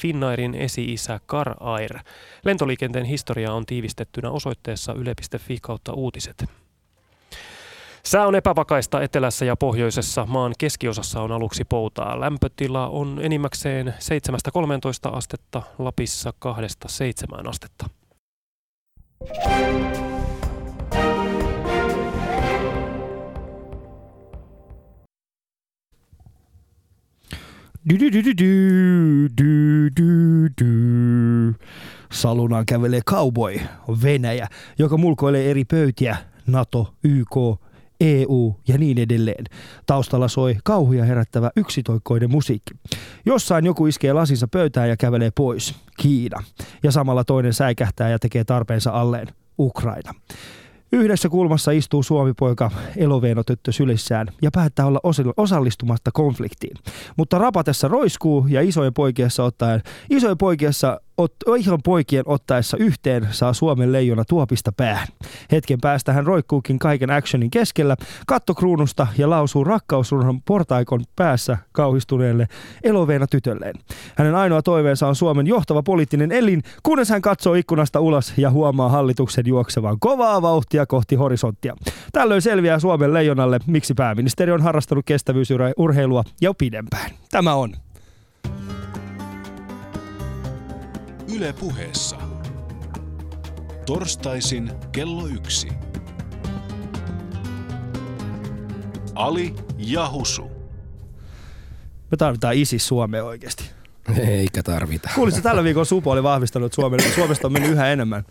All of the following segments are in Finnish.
Finnairin esi-isä Kar Air. Lentoliikenteen historia on tiivistettynä osoitteessa yle.fi kautta uutiset. Sää on epävakaista etelässä ja pohjoisessa. Maan keskiosassa on aluksi poutaa. Lämpötila on enimmäkseen 7-13 astetta, Lapissa 2-7 astetta. Salunaan kävelee cowboy, Venäjä, joka mulkoilee eri pöytiä, NATO, YK, EU ja niin edelleen. Taustalla soi kauhuja herättävä yksitoikkoinen musiikki. Jossain joku iskee lasinsa pöytään ja kävelee pois. Kiina. Ja samalla toinen säikähtää ja tekee tarpeensa alleen. Ukraina. Yhdessä kulmassa istuu suomipoika eloveenotyttö sylissään ja päättää olla osallistumatta konfliktiin. Mutta rapatessa roiskuu ja isojen poikiessa ottaen, isojen poikiessa ot, ihan poikien ottaessa yhteen saa Suomen leijona tuopista päähän. Hetken päästä hän roikkuukin kaiken actionin keskellä kattokruunusta ja lausuu rakkausrunhan portaikon päässä kauhistuneelle eloveena tytölleen. Hänen ainoa toiveensa on Suomen johtava poliittinen elin, kunnes hän katsoo ikkunasta ulos ja huomaa hallituksen juoksevan kovaa vauhtia kohti horisonttia. Tällöin selviää Suomen leijonalle, miksi pääministeri on harrastanut kestävyysurheilua jo pidempään. Tämä on Yle puheessa. Torstaisin kello yksi. Ali ja Husu. Me tarvitaan ISIS Suomeen oikeasti. Eikä tarvita. Kuulitko tällä viikolla Supo oli vahvistanut, että Suomen, Suomesta on mennyt yhä enemmän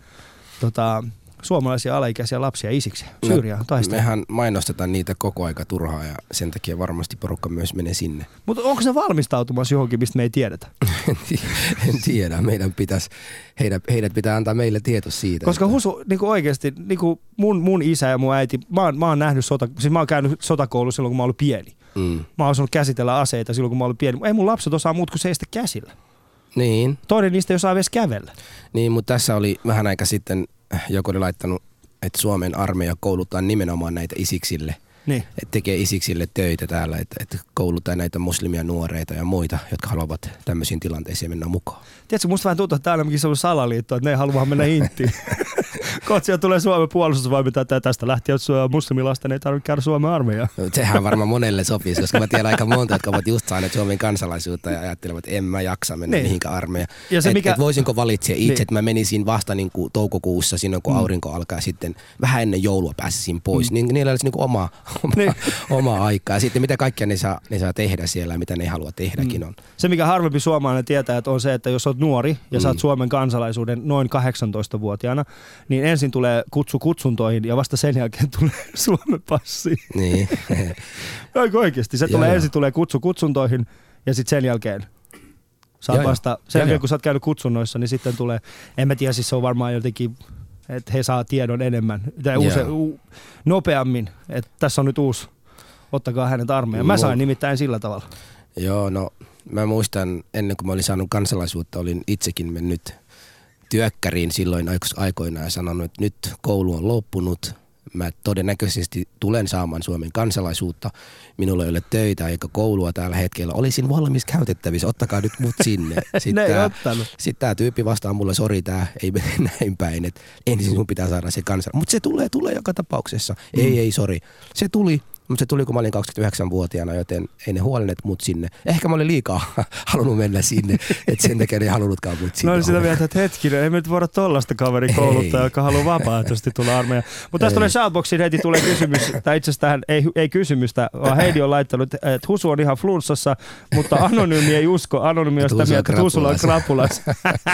tota, suomalaisia alaikäisiä lapsia isiksi Syyriaan no, Mehän mainostetaan niitä koko aika turhaa ja sen takia varmasti porukka myös menee sinne. Mutta onko se valmistautumassa johonkin, mistä me ei tiedetä? en tiedä. Meidän pitäisi, heidät, heidät pitää antaa meille tieto siitä. Koska että... Husu, niin oikeasti, niin mun, mun isä ja mun äiti, mä oon, mä oon nähnyt sota, siis mä oon käynyt sotakoulu silloin, kun mä ollut pieni. Mm. Mä oon osannut käsitellä aseita silloin, kun mä ollut pieni. Ei mun lapset osaa muut kuin seistä käsillä. Niin. Toinen niistä ei osaa edes kävellä. Niin, mutta tässä oli vähän aika sitten joku oli laittanut, että Suomen armeija kouluttaa nimenomaan näitä isiksille. Niin. Että tekee isiksille töitä täällä, että, että kouluttaa näitä muslimia nuoreita ja muita, jotka haluavat tämmöisiin tilanteisiin mennä mukaan. Tiedätkö, musta vähän tuntuu, että täällä on salaliitto, että ne ei halua mennä inttiin. Kotsia tulee Suomen puolustusvoimia tästä lähtien, että muslimilasten ei tarvitse käydä Suomen armeijaa. No, sehän varmaan monelle sopii, koska mä tiedän aika monta, jotka ovat just saaneet Suomen kansalaisuutta ja ajattelevat, että en mä jaksa mennä niin. mihinkään armeijaan. Ja se et, mikä... et voisinko valitsia itse, niin. että mä menisin vasta niin kuin toukokuussa, silloin kun mm. aurinko alkaa sitten vähän ennen joulua pääsisin pois. Mm. Niin, niillä olisi niin kuin oma, oma, niin. oma aikaa. Ja sitten mitä kaikkea ne saa, ne saa tehdä siellä, mitä ne haluaa tehdäkin mm. on. Se mikä harvempi suomalainen tietää, että on se, että jos olet nuori ja mm. saat Suomen kansalaisuuden noin 18-vuotiaana, niin ensin tulee kutsu kutsuntoihin ja vasta sen jälkeen tulee Suomen passi. Niin. Eikö oikeasti? Se tulee, ensin tulee kutsu kutsuntoihin ja sitten sen jälkeen Saat joo, vasta, sen jälkeen kun sä oot käynyt kutsunnoissa, niin sitten tulee, en mä tiedä, siis se on varmaan jotenkin, että he saa tiedon enemmän, tai use, u, nopeammin, että tässä on nyt uusi, ottakaa hänet armeijaan. Mä sain nimittäin sillä tavalla. Joo, no mä muistan ennen kuin mä olin saanut kansalaisuutta, olin itsekin mennyt työkkäriin silloin aikoinaan ja sanonut, että nyt koulu on loppunut, mä todennäköisesti tulen saamaan Suomen kansalaisuutta. Minulla ei ole töitä eikä koulua tällä hetkellä. Olisin valmis käytettävissä, ottakaa nyt mut sinne. Sitten tämä, sit tämä tyyppi vastaa mulle, sori tämä ei mene näin päin, että ensin sun pitää saada se kansa. Mutta se tulee, tulee joka tapauksessa. Mm. Ei, ei, sori. Se tuli, mutta se tuli, kun mä olin 29-vuotiaana, joten ei ne huolenneet mut sinne. Ehkä mä olin liikaa halunnut mennä sinne, että sen takia ne ei halunnutkaan mut sinne. No sitä mieltä, että hetkinen, ei me nyt voida tollasta kaveri kouluttaa, joka haluaa vapaaehtoisesti tulla armeijaan. Mutta tästä tulee Shoutboxiin heti tulee kysymys, tai itse asiassa tähän ei, ei kysymystä, vaan Heidi on laittanut, että Husu on ihan flunssassa, mutta anonyymi ei usko. Anonyymi on sitä mieltä, että Husulla on krapulas.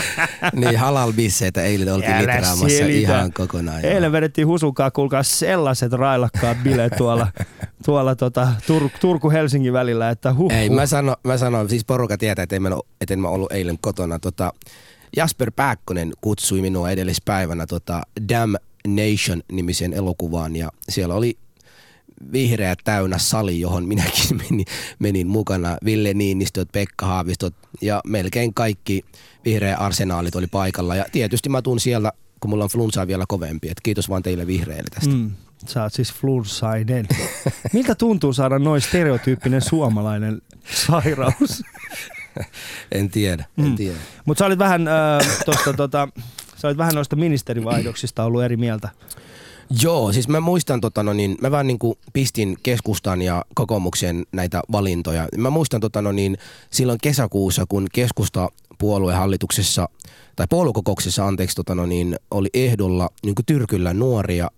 niin, halal bisseitä eilen oltiin litraamassa ihan kokonaan. Eilen vedettiin Husukaa, kuulkaa sellaiset railakkaat bileet tuolla tuolla tota, Tur- Turku-Helsingin välillä, että huh, Ei, mä sanon, mä sanon, siis porukka tietää, että en mä, et en mä ollut eilen kotona. Tota, Jasper Pääkkönen kutsui minua edellispäivänä tota Damn Nation-nimisen elokuvaan ja siellä oli vihreä täynnä sali, johon minäkin menin, menin mukana. Ville Niinistöt, Pekka Haavistot ja melkein kaikki vihreä arsenaalit oli paikalla. Ja tietysti mä tuun siellä, kun mulla on flunsaa vielä kovempi. Et kiitos vaan teille vihreille tästä. Mm. Sä oot siis flunssainen. Miltä tuntuu saada noin stereotyyppinen suomalainen sairaus? en tiedä, en Mm. tiedä. Mutta sä olit vähän äh, tosta, tota, sä olit vähän noista ministerivaihdoksista ollut eri mieltä. Joo, siis mä muistan, tota, no niin, mä vähän niin kuin pistin keskustan ja kokoomuksen näitä valintoja. Mä muistan tota, no niin, silloin kesäkuussa, kun keskusta puoluehallituksessa tai puoluekokouksessa anteeksi, tota, no niin, oli ehdolla niin kuin tyrkyllä nuoria,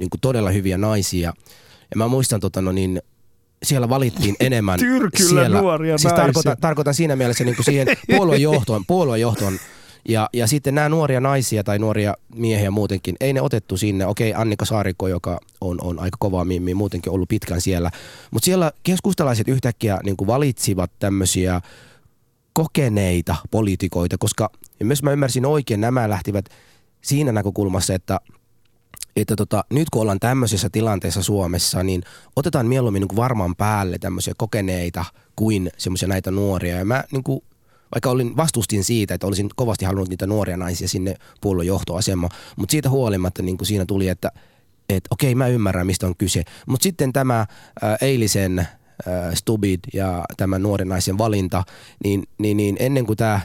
niin kuin todella hyviä naisia. Ja mä muistan, tota, no niin, siellä valittiin enemmän. Tyrkyllä siellä, nuoria siis naisia. tarkoitan, tarkoitan siinä mielessä niin kuin siihen puoluejohtoon, puoluejohtoon ja, ja sitten nämä nuoria naisia tai nuoria miehiä muutenkin, ei ne otettu sinne. Okei, Annika Saarikko, joka on, on aika kova mimmi, muutenkin ollut pitkään siellä. Mutta siellä keskustalaiset yhtäkkiä niin kuin valitsivat tämmöisiä kokeneita poliitikoita, koska ja myös mä ymmärsin oikein, nämä lähtivät siinä näkökulmassa, että että tota, nyt kun ollaan tämmöisessä tilanteessa Suomessa, niin otetaan mieluummin niin varman päälle tämmöisiä kokeneita kuin semmoisia näitä nuoria. Ja mä niin kuin, vaikka olin, vastustin siitä, että olisin kovasti halunnut niitä nuoria naisia sinne puolueen johtoasemaan, mutta siitä huolimatta niin kuin siinä tuli, että et, okei mä ymmärrän mistä on kyse. Mutta sitten tämä ää, eilisen ää, Stubid ja tämän nuoren naisen valinta, niin, niin, niin ennen kuin tämä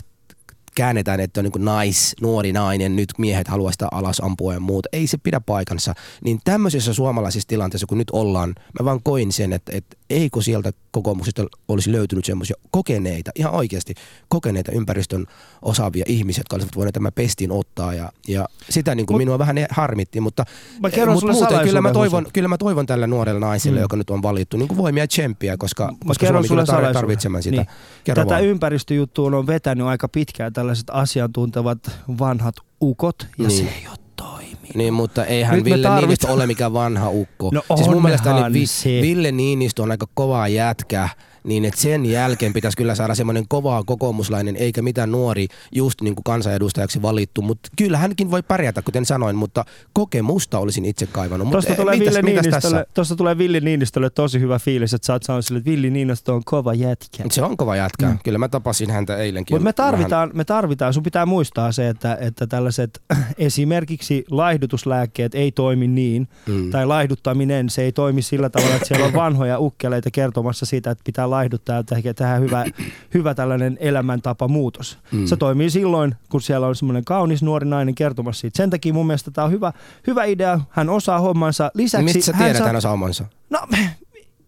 käännetään, että on niin nais, nuori nainen, nyt miehet haluaa sitä alas ampua ja muuta. Ei se pidä paikansa. Niin tämmöisessä suomalaisessa tilanteessa, kun nyt ollaan, mä vaan koin sen, että, että eikö sieltä kokoomuksesta olisi löytynyt semmoisia kokeneita, ihan oikeasti kokeneita ympäristön osaavia ihmisiä, jotka olisivat voineet tämän pestin ottaa. Ja, ja sitä niin kuin Mut- minua vähän harmitti, mutta, Mä kerron mut sulle muuten kyllä mä, toivon, kyllä mä toivon tälle nuorelle naiselle, Mm. joka nyt on valittu, niin kuin voimia ja tsemppiä, koska, Mä koska kerron Suomi salaisuuden. tarvitsemaan sitä. Niin. Kerro Tätä vaan. ympäristöjuttuun on vetänyt aika pitkään tällaiset asiantuntevat vanhat ukot, ja Niin. se ei ole toiminut. Niin, mutta eihän Nyt Ville tarvitaan- Niinistö ole mikään vanha ukko. No siis mun mielestä niin. Ville Niinistö on aika kova jätkä, niin että sen jälkeen pitäisi kyllä saada semmoinen kova kokoomuslainen, eikä mitään nuori just niin kuin kansanedustajaksi valittu. Mutta kyllä hänkin voi pärjätä, kuten sanoin, mutta kokemusta olisin itse kaivannut. Tuosta tulee, mitäs, Ville mitäs tässä? tuosta tulee Ville Niinistölle tosi hyvä fiilis, että sä oot saanut sille, että Ville Niinistö on kova jätkä. Se on kova jätkä. Mm. Kyllä mä tapasin häntä eilenkin. Mutta me Vähän- tarvitaan, me tarvitaan, sun pitää muistaa se, että, että tällaiset esimerkiksi laihdutuslääkkeet ei toimi niin, Mm. tai laihduttaminen, se ei toimi sillä tavalla, että siellä on vanhoja ukkeleita kertomassa siitä, että pitää laihduttaa ja tehdä hyvä, hyvä tällainen elämäntapa muutos. Mm. Se toimii silloin, kun siellä on semmoinen kaunis nuori nainen kertomassa siitä. Sen takia mun mielestä tämä on hyvä, hyvä idea. Hän osaa hommansa. Lisäksi Mistä sä hän tiedät saa- hän osaa omansa? No,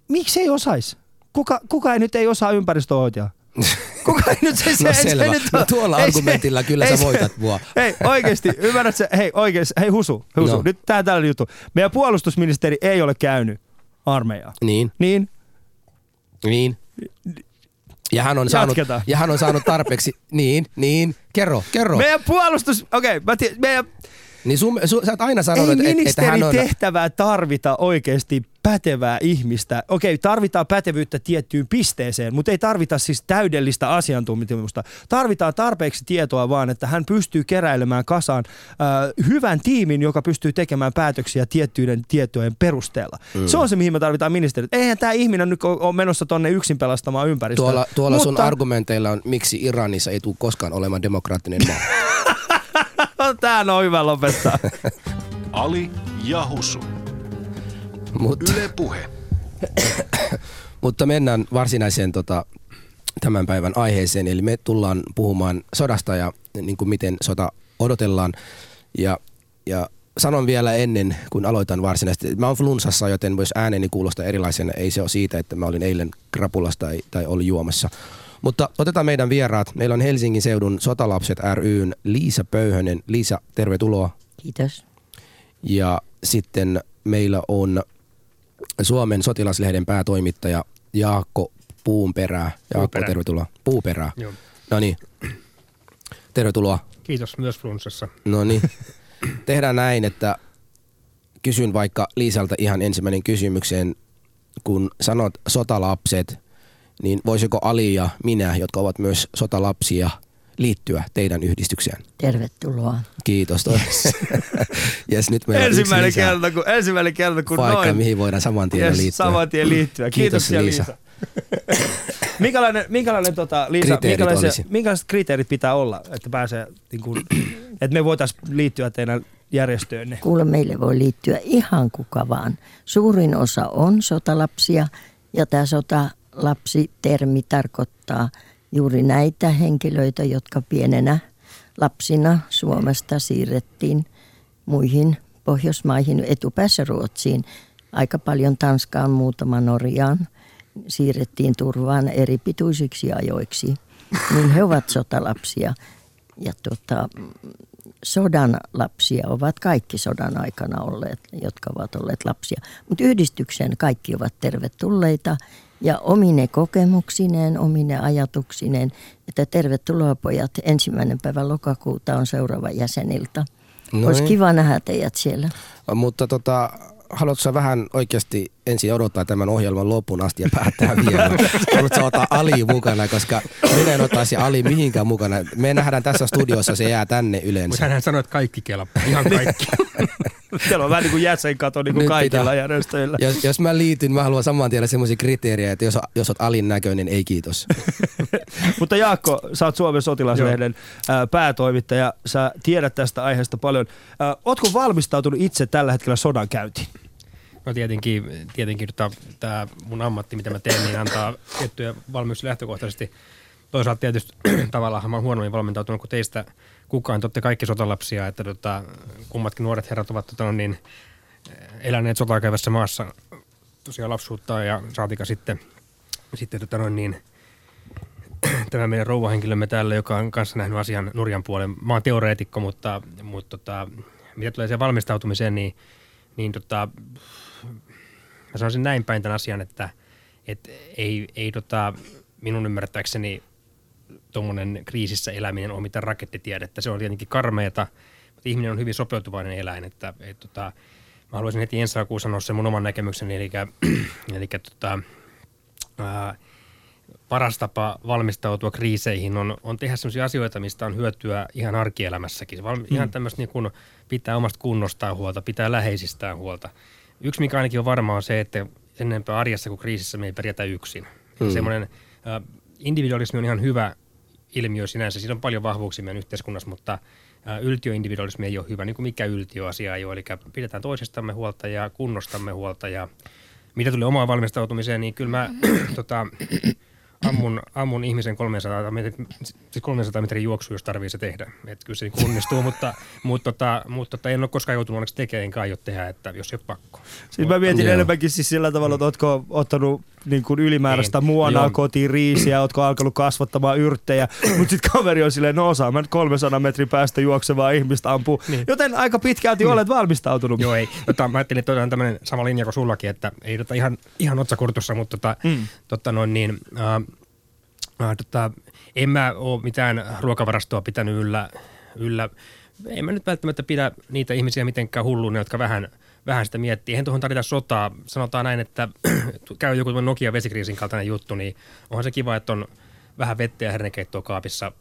miksi ei osaisi? Kuka, kuka ei nyt ei osaa ympäristöhoitajaa? Kuka ei nyt se, se, No se nyt No on- tuolla ei se- argumentilla kyllä ei sä voitat mua. Hei, oikeesti, ymmärrätkö? Hei, oikeesti, hei Husu, Husu, No. nyt tää tällainen juttu. Meidän puolustusministeri ei ole käynyt armeijaa. Niin, Niin, niin. Ja hän on saanut, Jatketaan. ja hän on saanut tarpeeksi, niin, niin, kerro, kerro. meidän puolustus, okei, okay, tie, meidän, Niin sun, sun, sä oot aina ei sanonut, että, että ministerin hän on... tehtävää tarvita oikeasti pätevää ihmistä. Okei, tarvitaan pätevyyttä tiettyyn pisteeseen, mutta ei tarvita siis täydellistä asiantuntemusta. Tarvitaan tarpeeksi tietoa vaan, että hän pystyy keräilemään kasaan äh, hyvän tiimin, joka pystyy tekemään päätöksiä tiettyiden tietojen perusteella. Mm. Se on se, mihin me tarvitaan ministerit. Eihän tämä ihminen nyt ole menossa tonne yksin pelastamaan ympäristöä. Tuolla, tuolla sun Mutta- argumenteilla on, miksi Iranissa ei tule koskaan olemaan demokraattinen maa. Tää on hyvä lopettaa. Ali ja Husu. Mutta, Yle Puhe. mutta mennään varsinaiseen tota, tämän päivän aiheeseen. Eli me tullaan puhumaan sodasta ja niin kuin miten sota odotellaan. Ja, ja sanon vielä ennen, kun aloitan varsinaisesti. Mä oon flunssassa, joten myös ääneni kuulostaa erilaisena. Ei se ole siitä, että mä olin eilen krapulassa tai, tai olin juomassa. Mutta otetaan meidän vieraat. Meillä on Helsingin seudun Sotalapset ryn Liisa Pöyhönen. Liisa, tervetuloa. Kiitos. Ja sitten meillä on Suomen sotilaslehden päätoimittaja Jaakko Puunperää. Jaakko, Puuperä. tervetuloa. Puuperää. Joo. No niin. Tervetuloa. Kiitos myös flunssassa. No niin. Tehdään näin, että kysyn vaikka Liisalta ihan ensimmäinen kysymykseen. Kun sanot sotalapset, niin voisiko Ali ja minä, jotka ovat myös sotalapsia, liittyä teidän yhdistykseen? Tervetuloa. Kiitos. Yes. yes, nyt meillä ensimmäinen, lisää kerta, kun, ensimmäinen kerta, kun paikka, noin. mihin voidaan saman tien Yes, liittyä. saman tien liittyä. Kiitos, Kiitos, Liisa. Liisa. minkälainen, minkälainen tota, Liisa, Kriteerit minkälaisia, olisi? minkälaiset kriteerit pitää olla, että pääsee, niin kuin, että me voitaisiin liittyä teidän järjestöönne? Kuule, meille voi liittyä ihan kuka vaan. Suurin osa on sotalapsia ja tämä sotalapsi-termi tarkoittaa juuri näitä henkilöitä, jotka pienenä lapsina Suomesta siirrettiin muihin Pohjoismaihin, etupäässä Ruotsiin, aika paljon Tanskaan, muutama Norjaan, siirrettiin turvaan eri pituisiksi ajoiksi. Niin he ovat sotalapsia. Ja tuota, sodan lapsia ovat kaikki sodan aikana olleet, jotka ovat olleet lapsia. Mutta yhdistykseen kaikki ovat tervetulleita ja omine kokemuksineen, omine ajatuksineen, että tervetuloa pojat. Ensimmäinen päivä lokakuuta on seuraava jäseniltä. No Olisi niin. kiva nähdä teidät siellä. Mutta tota, haluatko sä vähän oikeasti ensin odottaa tämän ohjelman loppuun asti ja päättää vielä? Haluatko sä ottaa Ali mukana, koska minä en ottaisi Ali mihinkään mukana. Me nähdään tässä studiossa, se jää tänne Mutta yleensä. hän sanoi, että kaikki kelpaa, ihan kaikki. Teillä on vähän niin kuin jäsenkato niin kuin Nyt kaikilla pitää- järjestöillä. Jos, jos mä liityn, mä haluan saman tien semmoisia kriteerejä, että jos, jos oot Alin näköinen, ei kiitos. Mutta Jaakko, sä oot Suomen sotilaslehden ää, päätoimittaja. Sä tiedät tästä aiheesta paljon. Ää, ootko valmistautunut itse tällä hetkellä sodan käyntiin? No tietenkin, tietenkin tämä mun ammatti, mitä mä teen, niin antaa tiettyjä valmiuksia lähtökohtaisesti. Toisaalta tietysti tavallaan mä oon huonommin valmentautunut kuin teistä kukaan. Te kaikki sotalapsia, että tota, kummatkin nuoret herrat ovat tota, niin, eläneet sotaa käyvässä maassa tosiaan lapsuutta ja saatika sitten, sitten tota, noin, niin, tämä meidän rouvahenkilömme täällä, joka on kanssa nähnyt asian nurjan puolen. Mä oon teoreetikko, mutta, mutta tota, mitä tulee siihen valmistautumiseen, niin, niin tota, mä sanoisin näin päin tämän asian, että et ei, ei tota, minun ymmärtääkseni tuommoinen kriisissä eläminen ole mitään rakettitiedettä. Se on tietenkin karmeeta, mutta ihminen on hyvin sopeutuvainen eläin. Että, et, tota, mä haluaisin heti ensi alkuun sanoa sen mun oman näkemykseni, eli, eli tota, ää, paras tapa valmistautua kriiseihin on, on tehdä sellaisia asioita, mistä on hyötyä ihan arkielämässäkin. Val, Ihan tämmöistä niin kuin pitää omasta kunnostaan huolta, pitää läheisistään huolta. Yksi, mikä ainakin on varma, on se, että enempää arjessa kuin kriisissä me ei pärjätä yksin. Mm. Semmoinen äh, individualismi on ihan hyvä ilmiö sinänsä. Siinä on paljon vahvuuksia meidän yhteiskunnassa, mutta äh, yltiöindividualismi ei ole hyvä, niin kuin mikä yltiöasia ei ole. Eli pidetään toisistamme huolta ja kunnostamme huolta. Ja mitä tulee omaan valmistautumiseen, niin kyllä mä tota, ammun, ammun ihmisen 300 metrin, siis 300 metrin juoksu, jos tarvii se tehdä. Et kyllä se niin onnistuu, mutta, mutta, tota, mutta tota, en ole koskaan joutunut onneksi tekemään, enkä aio tehdä, että jos ei ole pakko. Siis mä mietin Joo. enemmänkin siis sillä tavalla, että ootko ottanut niin kuin ylimääräistä Ei. muonaa kotiin riisiä, ootko alkanut kasvattamaan yrttejä, mutta sitten kaveri on silleen, no osaan mä nyt 300 metrin päästä juoksevaa ihmistä ampuu. Niin. Joten aika pitkälti olet valmistautunut. Joo, ei. Tota, mä ajattelin, että on tämmöinen sama linja kuin sullakin, että ei tota ihan, ihan otsakurtussa, mutta tota, Mm. tota noin niin, äh, äh, tota, en mä ole mitään ruokavarastoa pitänyt yllä, yllä. En mä nyt välttämättä pidä niitä ihmisiä mitenkään hulluina, jotka vähän, vähän sitä miettii. Eihän tuohon tarvita sotaa. Sanotaan näin, että käy joku tämmöinen Nokia vesikriisin kaltainen juttu, niin onhan se kiva, että on vähän vettä ja hernekeittoa kaapissa.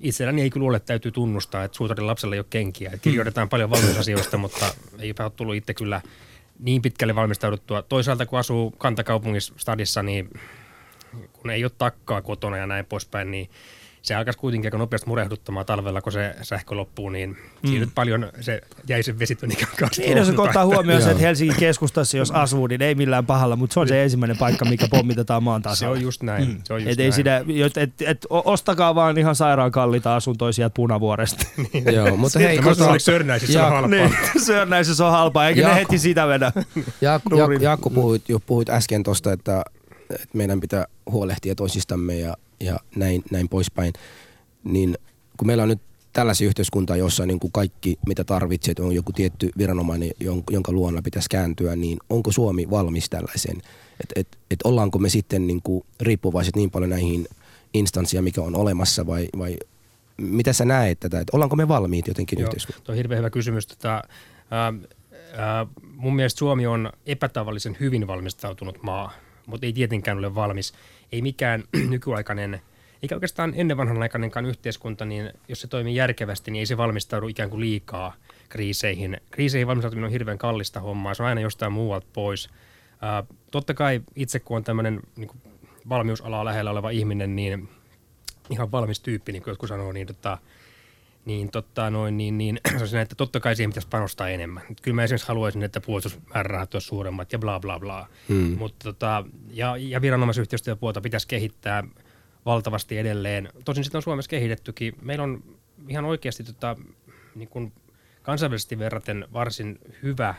Itselläni ei kyllä ole, täytyy tunnustaa, että suutarin lapsella ei ole kenkiä. Että kirjoitetaan paljon valmiusasioista, mutta eipä ole tullut itse kyllä niin pitkälle valmistauduttua. Toisaalta kun asuu kantakaupungissa stadissa, niin kun ei ole takkaa kotona ja näin poispäin, niin se alkaisi kuitenkin aika nopeasti murehduttamaan talvella, kun se sähkö loppuu, niin mm. siinä nyt paljon se jäi sen vesitön ikään kanssa. Niin, jos kun ottaa huomioon se, että Helsingin keskustassa, jos asuu, niin ei millään pahalla, mutta se on se ensimmäinen paikka, mikä pommitetaan maan Se tasalla. on just näin. Mm. Se on just Et ei näin. sitä, et, et, et, ostakaa vaan ihan sairaan kalliita asuntoja sieltä punavuoresta. Joo, mutta hei, Tämä tota, oli Sörnäisissä Ja- on halpaa. niin, Sörnäisessä on halpaa, eikä ne heti sitä vedä. Jaakko, Jaakko puhuit, jo puhuit äsken tuosta, että, että meidän pitää huolehtia toisistamme ja, ja näin, näin poispäin. Niin kun meillä on nyt tällaisia yhteiskuntaa, jossa niin kuin kaikki, mitä tarvitset, on joku tietty viranomainen, jon- jonka luona pitäisi kääntyä, niin onko Suomi valmis tällaiseen? Että et, et ollaanko me sitten niin kuin riippuvaiset niin paljon näihin instanssia, mikä on olemassa, vai, vai mitä sä näet tätä? Et ollaanko me valmiit jotenkin Joo, yhteiskuntaan? tuo on hirveän hyvä kysymys. Tota, ää, ää, mun mielestä Suomi on epätavallisen hyvin valmistautunut maa, mutta ei tietenkään ole valmis. Ei mikään nykyaikainen, eikä oikeastaan ennen vanhanaikainenkaan yhteiskunta, niin jos se toimii järkevästi, niin ei se valmistaudu ikään kuin liikaa kriiseihin. Kriiseihin valmistautuminen on hirveän kallista hommaa, se on aina jostain muualta pois. Ää, totta kai itse kun on tämmöinen niin valmiusalaa lähellä oleva ihminen, niin ihan valmis tyyppi, niin kuin jotkut sanoo, niin tota, niin, totta, noin, niin, niin sanoisin, että totta kai siihen pitäisi panostaa enemmän. Kyllä mä esimerkiksi haluaisin, että puolustusmäärärahat olisi suuremmat ja bla bla bla. Hmm. Mutta tota, ja, ja viranomaisyhteistyöpuolta pitäisi kehittää valtavasti edelleen. Tosin sitä on Suomessa kehitettykin. Meillä on ihan oikeasti tota, niin kuin kansainvälisesti verraten varsin hyvä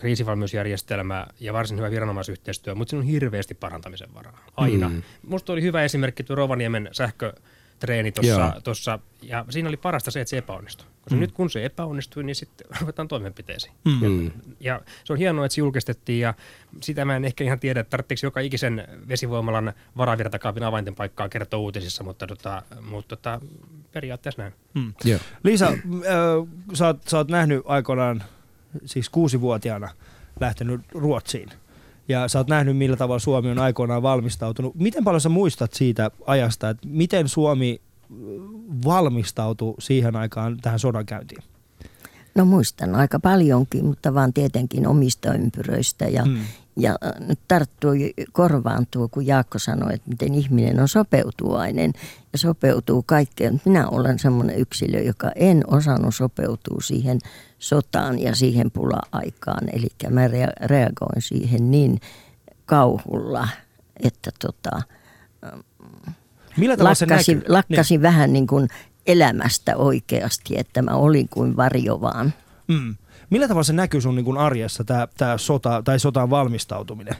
kriisivalmiusjärjestelmä ja varsin hyvä viranomaisyhteistyö, mutta siinä on hirveästi parantamisen varaa. Aina. Mm. Musta oli hyvä esimerkki tuo Rovaniemen sähkö treeni tuossa, ja siinä oli parasta se, että se epäonnistui. Koska mm. nyt kun se epäonnistui, niin sitten ruvetaan toimenpiteisiin. Mm. Ja, ja se on hienoa, että se julkistettiin, ja sitä mä en ehkä ihan tiedä, että tarvitseeko joka ikisen vesivoimalan varavirtakaapin avainten paikkaa kertoa uutisissa, mutta, tota, mutta tota, periaatteessa näin. Mm. Yeah. Liisa, äh, sä, oot, sä oot nähnyt aikoinaan, siis kuusivuotiaana, lähtenyt Ruotsiin ja sä oot nähnyt, millä tavalla Suomi on aikoinaan valmistautunut. Miten paljon sä muistat siitä ajasta, että miten Suomi valmistautui siihen aikaan tähän sodankäyntiin? No muistan aika paljonkin, mutta vaan tietenkin omista ympyröistä. Ja, hmm. ja äh, nyt tarttuu korvaan tuo, kun Jaakko sanoi, että miten ihminen on sopeutuvainen ja sopeutuu kaikkeen. Minä olen semmoinen yksilö, joka en osannut sopeutua siihen sotaan ja siihen pula-aikaan. Eli mä reagoin siihen niin kauhulla, että tota, Millä lakkasin, lakkasin niin. vähän niin kuin elämästä oikeasti, että mä olin kuin varjo vaan. Mm. Millä tavalla se näkyy sun niin kuin arjessa, tämä, tämä sota tai sotaan valmistautuminen?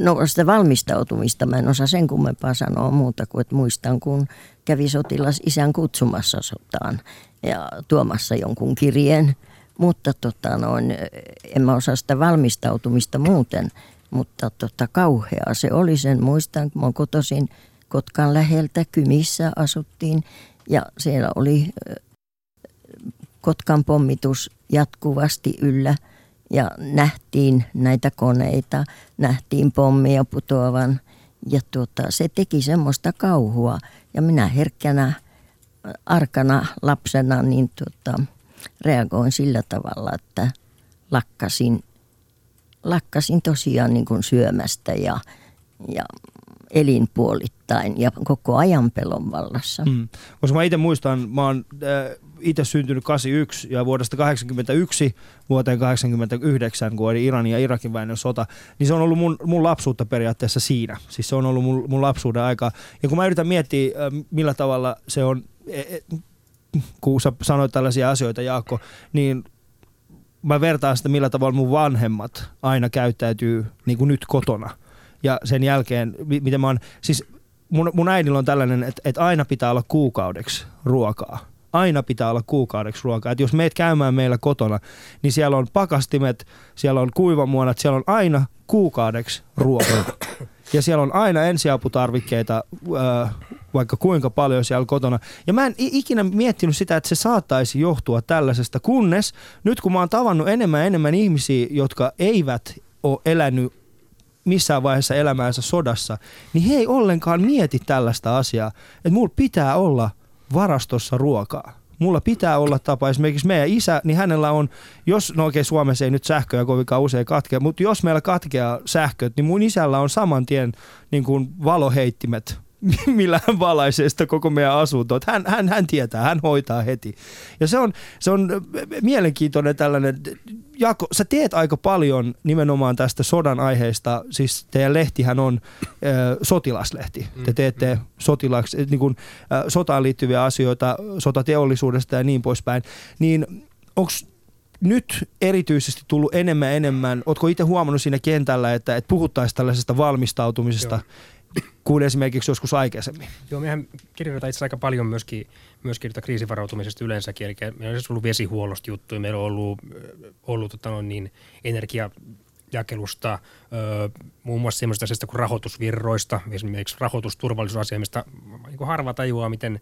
No sitä valmistautumista mä en osaa sen kummempaa sanoa muuta kuin, että muistan kun kävi sotilas isän kutsumassa sotaan ja tuomassa jonkun kirjeen. Mutta tota noin, en mä osaa sitä valmistautumista muuten, mutta tota, kauheaa se oli sen. Muistan, kun mä kotoisin Kotkan läheltä. Kymissä asuttiin ja siellä oli Kotkan pommitus jatkuvasti yllä ja nähtiin näitä koneita, nähtiin pommia putoavan ja tuota, se teki semmoista kauhua. Ja minä herkkänä arkana lapsena niin tuota, reagoin sillä tavalla, että lakkasin, lakkasin tosiaan niin kuin syömästä ja, ja elinpuolittain ja koko ajan pelon vallassa. Mm. Koska mä itse muistan, mä oon äh, itse syntynyt 81 ja vuodesta 81 vuoteen 89, kun oli Iranin ja Irakin väinen sota, niin se on ollut mun, mun lapsuutta periaatteessa siinä. Siis se on ollut mun, mun lapsuuden aika. Ja kun mä yritän miettiä, äh, millä tavalla se on, e, kun sä sanoit tällaisia asioita, Jaakko, niin mä vertaan sitä, millä tavalla mun vanhemmat aina käyttäytyy niin kuin nyt kotona – ja sen jälkeen, miten mä oon, siis mun, mun äidillä on tällainen, että, että aina pitää olla kuukaudeksi ruokaa. Aina pitää olla kuukaudeksi ruokaa. Että jos meet käymään meillä kotona, niin siellä on pakastimet, siellä on kuivamuonat, siellä on aina kuukaudeksi ruokaa. Ja siellä on aina ensiaputarvikkeita, vaikka kuinka paljon siellä kotona. Ja mä en ikinä miettinyt sitä, että se saattaisi johtua tällaisesta, kunnes nyt kun mä oon tavannut enemmän enemmän ihmisiä, jotka eivät ole elänyt missään vaiheessa elämäänsä sodassa, niin he ei ollenkaan mieti tällaista asiaa, että mulla pitää olla varastossa ruokaa. Mulla pitää olla tapa, esimerkiksi meidän isä, niin hänellä on, jos, no okei Suomessa ei nyt sähköä kovinkaan usein katkea, mutta jos meillä katkeaa sähköt, niin mun isällä on saman tien niin kuin valoheittimet millä hän valaisee sitä koko meidän asuntoa. Hän, hän, hän tietää, hän hoitaa heti. Ja se on, se on mielenkiintoinen tällainen, Jako, sä teet aika paljon nimenomaan tästä sodan aiheesta, siis teidän lehtihän on äh, sotilaslehti. Te mm, teette mm. sotilaksi, niin kuin, äh, sotaan liittyviä asioita, sotateollisuudesta ja niin poispäin. Niin onko nyt erityisesti tullut enemmän enemmän, ootko itse huomannut siinä kentällä, että, että puhuttaisiin tällaisesta valmistautumisesta Joo kuin esimerkiksi joskus aikaisemmin. Joo, mehän kirjoitetaan itse aika paljon myöskin, myöskin kriisivarautumisesta yleensäkin, eli meillä on siis ollut vesihuollosta juttuja, meillä on ollut, ollut tota no, niin, energiajakelusta, ö, muun muassa sellaisista asioista kuin rahoitusvirroista, esimerkiksi rahoitusturvallisuusasemista. Niin harva tajuaa, miten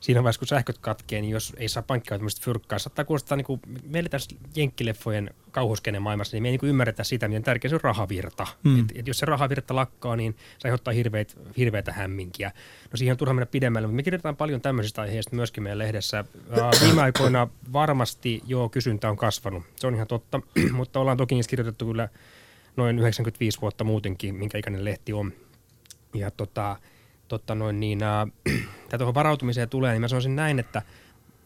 siinä vaiheessa, kun sähköt katkee, niin jos ei saa pankkiautomista fyrkkaa, saattaa kuulostaa, niin kuin, meillä tässä jenkkileffojen kauhuskenen maailmassa, niin me ei niin ymmärretä sitä, miten tärkeä se on rahavirta. Mm. Et, et jos se rahavirta lakkaa, niin se aiheuttaa hirveitä, hirveitä hämminkiä. No siihen on turha mennä pidemmälle, mutta me kirjoitetaan paljon tämmöisistä aiheista myöskin meidän lehdessä. Viime aikoina varmasti jo kysyntä on kasvanut, se on ihan totta, mutta ollaan toki niistä kirjoitettu kyllä noin 95 vuotta muutenkin, minkä ikäinen lehti on. Ja tota, totta noin, niin, äh, tuohon varautumiseen tulee, niin mä sanoisin näin, että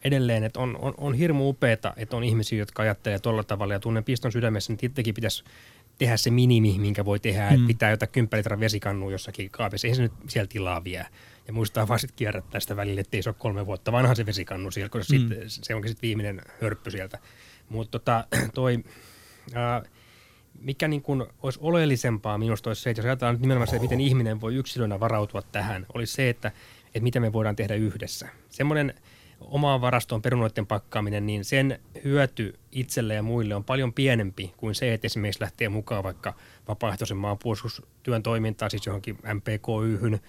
edelleen, että on, on, on hirmu upeeta, että on ihmisiä, jotka ajattelee tuolla tavalla ja tunnen piston sydämessä, niin tietenkin pitäisi tehdä se minimi, minkä voi tehdä, mm. että pitää jotain 10 litran vesikannua jossakin kaapissa. Ei se nyt siellä tilaa vie. Ja muistaa vaan sitten kierrättää sitä välillä, ettei se ole kolme vuotta vanha se vesikannu siellä, koska mm. sit, se onkin sitten viimeinen hörppy sieltä. Mutta tota, toi, ää, mikä niin kun olisi oleellisempaa minusta olisi se, että jos ajatellaan nyt nimenomaan se, että miten ihminen voi yksilönä varautua tähän, olisi se, että, että mitä me voidaan tehdä yhdessä. Semmoinen omaan varastoon perunoiden pakkaaminen, niin sen hyöty itselle ja muille on paljon pienempi kuin se, että esimerkiksi lähtee mukaan vaikka vapaaehtoisen maanpuolustustyön toimintaan, siis johonkin MPKYhyn,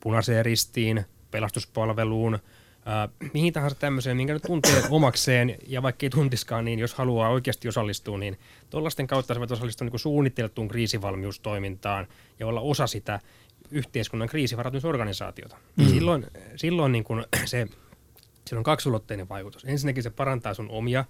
punaiseen ristiin, pelastuspalveluun, äh, mihin tahansa tämmöiseen, minkä nyt tuntee omakseen, ja vaikka ei tuntiskaan, niin jos haluaa oikeasti osallistua, niin tuollaisten kautta sä voit osallistua niin kriisivalmiustoimintaan kriisivalmiustoimintaan ja olla osa sitä yhteiskunnan kriisivarautumisorganisaatiota. Mm. Silloin, silloin niin kun se, sillä on kaksulotteinen vaikutus. Ensinnäkin se parantaa sun omia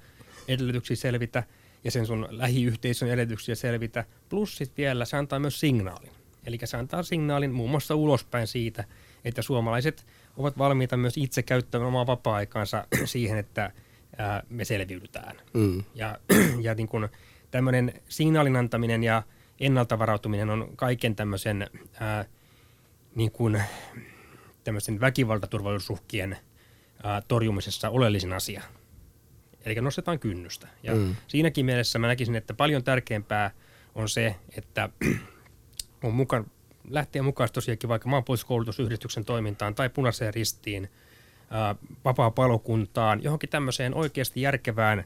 edellytyksiä selvitä ja sen sun lähiyhteisön edellytyksiä selvitä, plus sitten vielä se antaa myös signaalin. Eli se antaa signaalin muun muassa ulospäin siitä, että suomalaiset ovat valmiita myös itse käyttämään omaa vapaa-aikaansa siihen, että ää, me selviydytään. Mm. Ja, ja niin kun tämmöinen signaalin antaminen ja ennalta varautuminen on kaiken tämmöisen ää, niin kun, tämmöisen väkivaltaturvallisuusuhkien ää, torjumisessa oleellisin asia. Eli nostetaan kynnystä. Ja mm. siinäkin mielessä mä näkisin, että paljon tärkeämpää on se, että on mukaan, lähteä mukaan tosiaankin vaikka maanpuolustuskoulutusyhdistyksen toimintaan tai punaiseen ristiin, vapaa-palokuntaan, johonkin tämmöiseen oikeasti järkevään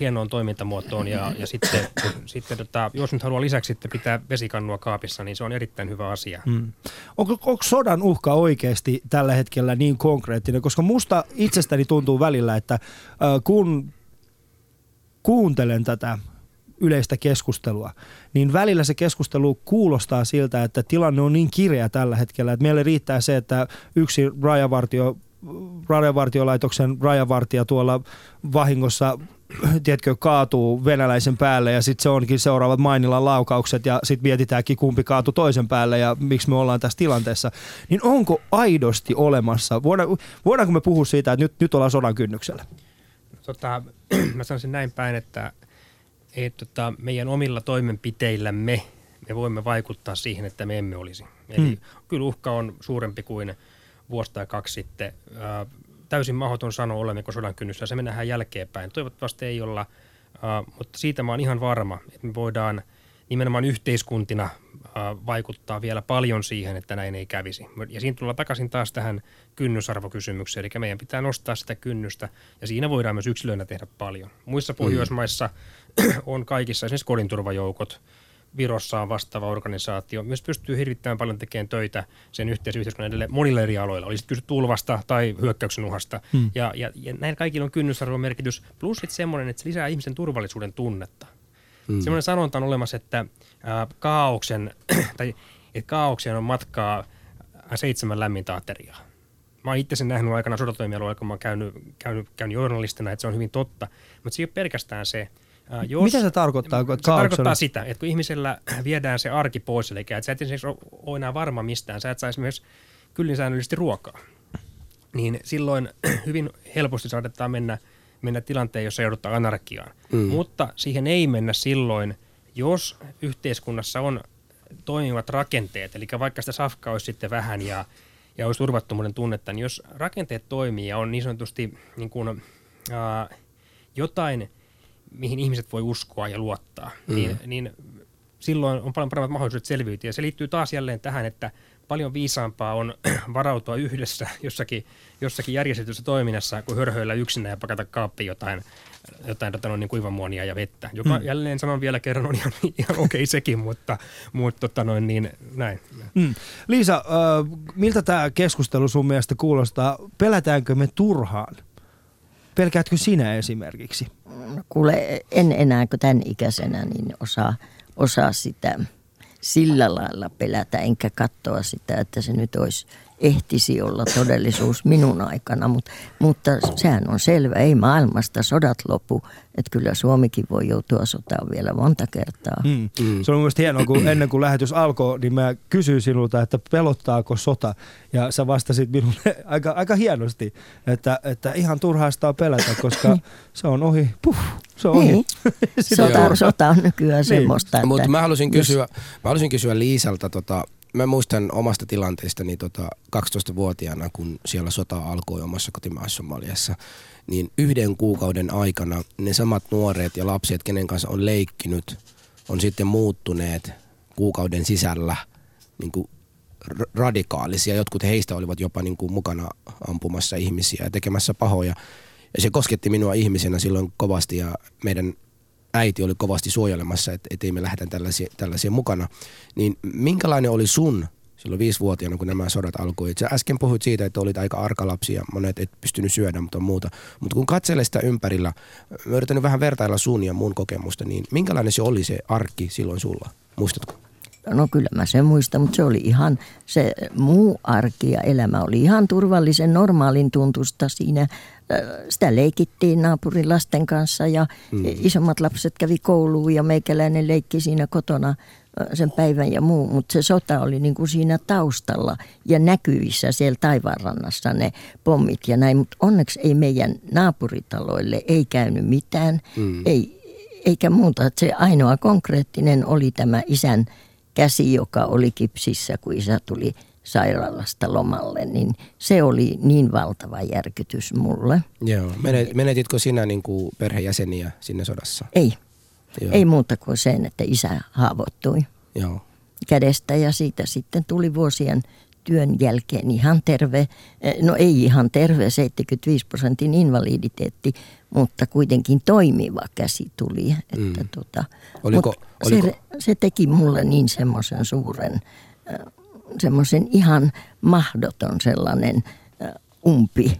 hienoon toimintamuotoon ja, ja sitten, sitten tota, jos nyt haluaa lisäksi sitten pitää vesikannua kaapissa, niin se on erittäin hyvä asia. Hmm. Onko, onko sodan uhka oikeasti tällä hetkellä niin konkreettinen? Koska musta itsestäni tuntuu välillä, että äh, kun kuuntelen tätä yleistä keskustelua, niin välillä se keskustelu kuulostaa siltä, että tilanne on niin kireä tällä hetkellä, että meille riittää se, että yksi rajavartio rajavartiolaitoksen rajavartija tuolla vahingossa tiedätkö, kaatuu venäläisen päälle ja sitten se onkin seuraavat Mainilan laukaukset ja sitten mietitäänkin kumpi kaatu toisen päälle ja miksi me ollaan tässä tilanteessa. Niin onko aidosti olemassa, voidaanko me puhua siitä, että nyt, nyt ollaan sodan kynnyksellä? Tota, mä sanoisin näin päin, että et, tota, meidän omilla toimenpiteillämme me voimme vaikuttaa siihen, että me emme olisi. Eli hmm. kyllä uhka on suurempi kuin vuosi tai kaksi sitten. Ää, täysin mahdoton sanoa, olemmeko sodan kynnyssä. Se me nähdään jälkeenpäin. Toivottavasti ei olla, ää, mutta siitä mä oon ihan varma, että me voidaan nimenomaan yhteiskuntina vaikuttaa vielä paljon siihen, että näin ei kävisi. Ja siinä tullaan takaisin taas tähän kynnysarvokysymykseen, eli meidän pitää nostaa sitä kynnystä, ja siinä voidaan myös yksilöinä tehdä paljon. Muissa mm. Pohjoismaissa mm. on kaikissa esimerkiksi kodinturvajoukot, Virossa on vastaava organisaatio, myös pystyy hirvittävän paljon tekemään töitä sen yhteisyhteiskunnan edelle monilla eri aloilla, olisi kyse tulvasta tai hyökkäyksen uhasta. Mm. Ja, ja, ja näin kaikilla on kynnysarvon merkitys, plus sitten semmoinen, että se lisää ihmisen turvallisuuden tunnetta. Mm. Semmoinen sanonta on olemassa, että ää, kaauksen, tai että kaauksen on matkaa seitsemän lämmintä ateriaa. Mä oon itse sen nähnyt aikana sodatoimialueella, kun mä oon käynyt, käynyt, käynyt journalistina, että se on hyvin totta. Mutta se ei ole pelkästään se. Jos, Mitä se tarkoittaa? Se tarkoittaa sitä, että kun ihmisellä viedään se arki pois, eli että sä et esimerkiksi ole enää varma mistään, sä et saisi myös kyllin säännöllisesti ruokaa, niin silloin hyvin helposti saatetaan mennä – mennä tilanteen, jossa joudutaan anarkiaan. Mm. Mutta siihen ei mennä silloin, jos yhteiskunnassa on toimivat rakenteet, eli vaikka sitä safkaa olisi sitten vähän ja, ja olisi turvattomuuden tunnetta, niin jos rakenteet toimii ja on niin sanotusti niin kuin, ää, jotain, mihin ihmiset voi uskoa ja luottaa, mm. niin, niin silloin on paljon paremmat mahdollisuudet selviytyä. Ja se liittyy taas jälleen tähän, että paljon viisaampaa on varautua yhdessä jossakin, jossakin järjestetyssä toiminnassa, kuin hörhöillä yksinä ja pakata kaappi jotain, jotain tota, niin kuivamuonia ja vettä. Joka mm. jälleen sanon vielä kerran on ihan, ihan okei okay sekin, mutta, mutta tota noin, niin, näin. Mm. Liisa, äh, miltä tämä keskustelu sun mielestä kuulostaa? Pelätäänkö me turhaan? Pelkäätkö sinä esimerkiksi? No kuule, en enää kuin tämän ikäisenä niin osaa, osaa sitä – sillä lailla pelätä, enkä katsoa sitä, että se nyt olisi ehtisi olla todellisuus minun aikana, mutta, mutta sehän on selvä, ei maailmasta sodat lopu, että kyllä Suomikin voi joutua sotaan vielä monta kertaa. Mm. Mm. Se on mielestäni hienoa, kun ennen kuin lähetys alkoi, niin mä kysyin sinulta, että pelottaako sota, ja sä vastasit minulle aika, aika hienosti, että, että ihan turhaista on pelätä, koska niin. se on ohi, puh, se on ohi. Niin. sota, sota on nykyään niin. semmoista. Että Mutta mä halusin kysyä, mä halusin kysyä Liisalta tota, mä muistan omasta tilanteestani tota 12-vuotiaana, kun siellä sota alkoi omassa kotimaassa Somaliassa, niin yhden kuukauden aikana ne samat nuoret ja lapset, kenen kanssa on leikkinyt, on sitten muuttuneet kuukauden sisällä niin kuin radikaalisia. Jotkut heistä olivat jopa niin kuin mukana ampumassa ihmisiä ja tekemässä pahoja. Ja se kosketti minua ihmisenä silloin kovasti ja meidän äiti oli kovasti suojelemassa, että ettei me lähdetä tällaisia, tällaisia mukana. Niin minkälainen oli sun silloin viisivuotiaana, kun nämä sodat alkoi? Sä äsken puhuit siitä, että olit aika arka lapsi ja monet et pystynyt syödä, mutta muuta. Mutta kun katselee sitä ympärillä, mä yritän vähän vertailla sun ja mun kokemusta, niin minkälainen se oli se arki silloin sulla? Muistatko? No kyllä mä sen muistan, mutta se oli ihan, se muu arki ja elämä oli ihan turvallisen normaalin tuntusta siinä. Sitä leikittiin naapurin lasten kanssa ja mm. isommat lapset kävi kouluun ja meikäläinen leikki siinä kotona sen päivän ja muu, mutta se sota oli niin kuin siinä taustalla ja näkyvissä siellä taivaanrannassa ne pommit ja näin, mutta onneksi ei meidän naapuritaloille ei käynyt mitään, mm. ei, eikä muuta. Että se ainoa konkreettinen oli tämä isän käsi, joka oli kipsissä, kun isä tuli sairaalasta lomalle, niin se oli niin valtava järkytys mulle. Joo. Menetitkö sinä niin kuin perhejäseniä sinne sodassa? Ei. Joo. Ei muuta kuin sen, että isä haavoittui Joo. kädestä ja siitä sitten tuli vuosien työn jälkeen ihan terve, eh, no ei ihan terve, 75 prosentin invaliditeetti, mutta kuitenkin toimiva käsi tuli. Että mm. tota, oliko, oliko? Se, se teki mulle niin semmoisen suuren, eh, semmoisen ihan mahdoton sellainen umpi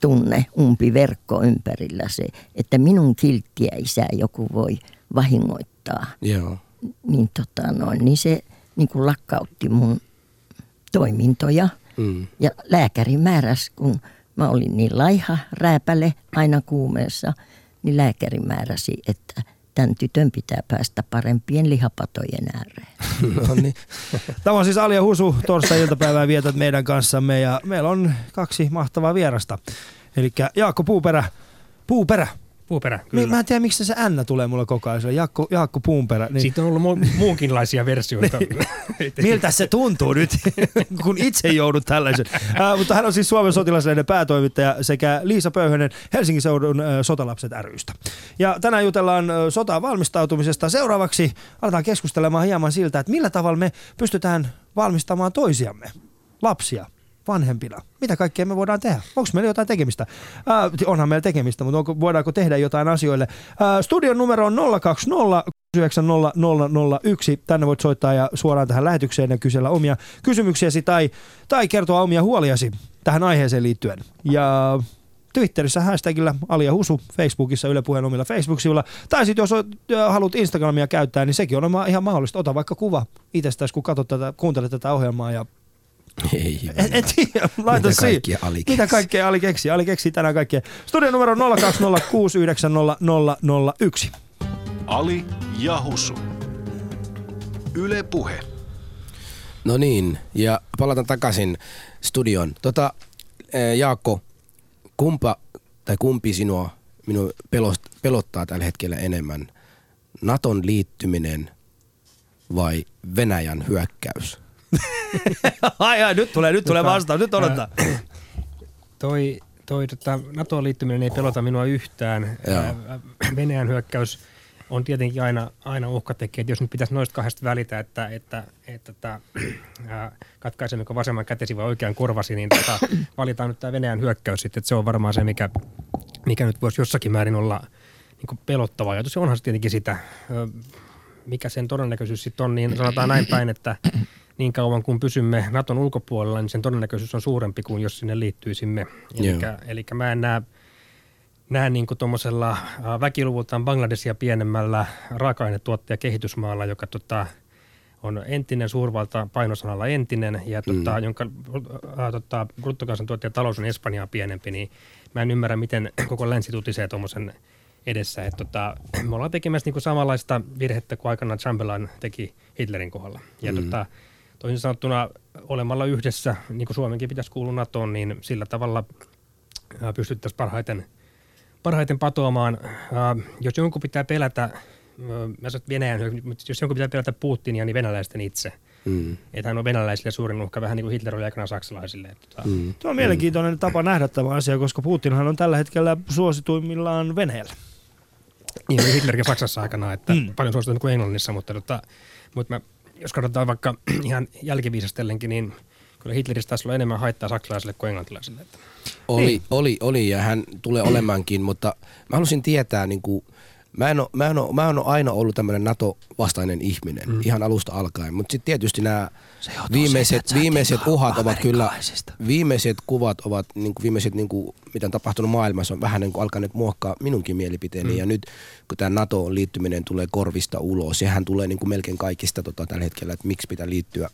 tunne, umpi verkko ympärillä se, että minun kilttiä isää joku voi vahingoittaa. Joo. Niin, tota noin, niin se niin kuin lakkautti mun toimintoja. Mm. Ja lääkäri määräsi, kun mä olin niin laiha, rääpäle, aina kuumeessa, niin lääkäri määräsi, että tämän tytön pitää päästä parempien lihapatojen ääreen. No niin. Tämä on siis Alia Husu, torstai-iltapäivää vietät meidän kanssamme ja meillä on kaksi mahtavaa vierasta. Eli Jaakko Puuperä, Puuperä, Puuperä, kyllä. Mä en tiedä, miksi se N tulee mulle koko ajan. Jaakko, Jaakko Puuperä. Niin. Siitä on ollut mu- muunkinlaisia versioita. niin. Miltä se tuntuu nyt, kun itse joudut tällaisen. Äh, mutta hän on siis Suomen sotilaslehden päätoimittaja sekä Liisa Pöyhönen Helsingin seudun äh, Sotalapset rystä. Ja tänään jutellaan äh, sotaan valmistautumisesta. Seuraavaksi aletaan keskustelemaan hieman siltä, että millä tavalla me pystytään valmistamaan toisiamme, lapsia, vanhempina? Mitä kaikkea me voidaan tehdä? Onko meillä jotain tekemistä? Äh, onhan meillä tekemistä, mutta onko, voidaanko tehdä jotain asioille? Äh, studion numero on 020 9001. Tänne voit soittaa ja suoraan tähän lähetykseen ja kysellä omia kysymyksiäsi tai, tai kertoa omia huoliasi tähän aiheeseen liittyen. Ja Twitterissä hashtagillä Alia Husu, Facebookissa Yle Puheen omilla Facebook-sivuilla. Tai sitten jos haluat Instagramia käyttää, niin sekin on ihan mahdollista. Ota vaikka kuva itsestäsi, kun katsot tätä, kuuntelet tätä ohjelmaa ja ei. En, en tiedä, laita Mitä kaikkea Ali Mitä kaikkea Ali keksi? Ali keksi tänään kaikkea. Studio numero 020690001. Ali Jahusu. Yle Puhe. No niin, ja palataan takaisin studion. Tota, Jaakko, kumpa tai kumpi sinua minun pelottaa tällä hetkellä enemmän? Naton liittyminen vai Venäjän hyökkäys? ai, ai, nyt tulee, nyt tulee tota, vastaus, nyt odottaa. toi, toi tota, NATOon liittyminen ei pelota minua yhtään. Ää, Venäjän hyökkäys on tietenkin aina, aina uhkatekijä, että jos nyt pitäisi noista kahdesta välitä, että, että, että, että ää, katkaisemmeko vasemman kätesi vai oikean korvasi, niin tota, valitaan nyt tämä Venäjän hyökkäys sitten, että se on varmaan se, mikä, mikä nyt voisi jossakin määrin olla niin pelottava ajatus. Onhan se tietenkin sitä, mikä sen todennäköisyys sitten on, niin sanotaan näin päin, että niin kauan kun pysymme Naton ulkopuolella, niin sen todennäköisyys on suurempi kuin jos sinne liittyisimme. Eli mä en näe, näe niin kuin tuommoisella väkiluvultaan Bangladesia pienemmällä raaka-ainetuottaja kehitysmaalla, joka tota, on entinen suurvalta painosanalla entinen, ja tota, mm. jonka äh, tota, bruttokansantuottajatalous on Espanjaa pienempi, niin mä en ymmärrä, miten koko länsi tutisee tuommoisen edessä. Et tota, me ollaan tekemässä niinku samanlaista virhettä kuin aikanaan Chamberlain teki Hitlerin kohdalla. Ja mm. tota, toisin sanottuna olemalla yhdessä, niin kuin Suomenkin pitäisi kuulua NATOon, niin sillä tavalla pystyttäisiin parhaiten, parhaiten patoamaan. Jos jonkun pitää pelätä, mä sanon Venäjän, jos jonkun pitää pelätä Putinia, niin venäläisten itse. Mm. Että hän on venäläisille suurin uhka, vähän niin kuin Hitler oli aikana saksalaisille. Että, mm. Tuo on mielenkiintoinen mm. tapa nähdä tämä asia, koska Putinhan on tällä hetkellä suosituimmillaan Venäjällä. Niin Hitlerkin Saksassa aikana, että mm. paljon suosituin kuin Englannissa, mutta, mutta, mutta mä, jos katsotaan vaikka ihan jälkiviisastellenkin, niin kyllä Hitleristä taisi olla enemmän haittaa saksalaisille kuin englantilaisille. Että. Oli, niin. oli, oli ja hän tulee olemaankin, mutta mä halusin tietää niin kuin – Mä en, ole, mä, en ole, mä en ole aina ollut tämmöinen NATO-vastainen ihminen mm. ihan alusta alkaen, mutta sitten tietysti nämä viimeiset, viimeiset uhat ovat kyllä, viimeiset kuvat ovat, niin kuin viimeiset niin kuin, mitä on tapahtunut maailmassa, on vähän niin kuin alkaneet muokkaa minunkin mielipiteeni. Mm. Ja nyt kun tämä NATO-liittyminen tulee korvista ulos, sehän tulee niin kuin melkein kaikista tota, tällä hetkellä, että miksi pitää liittyä.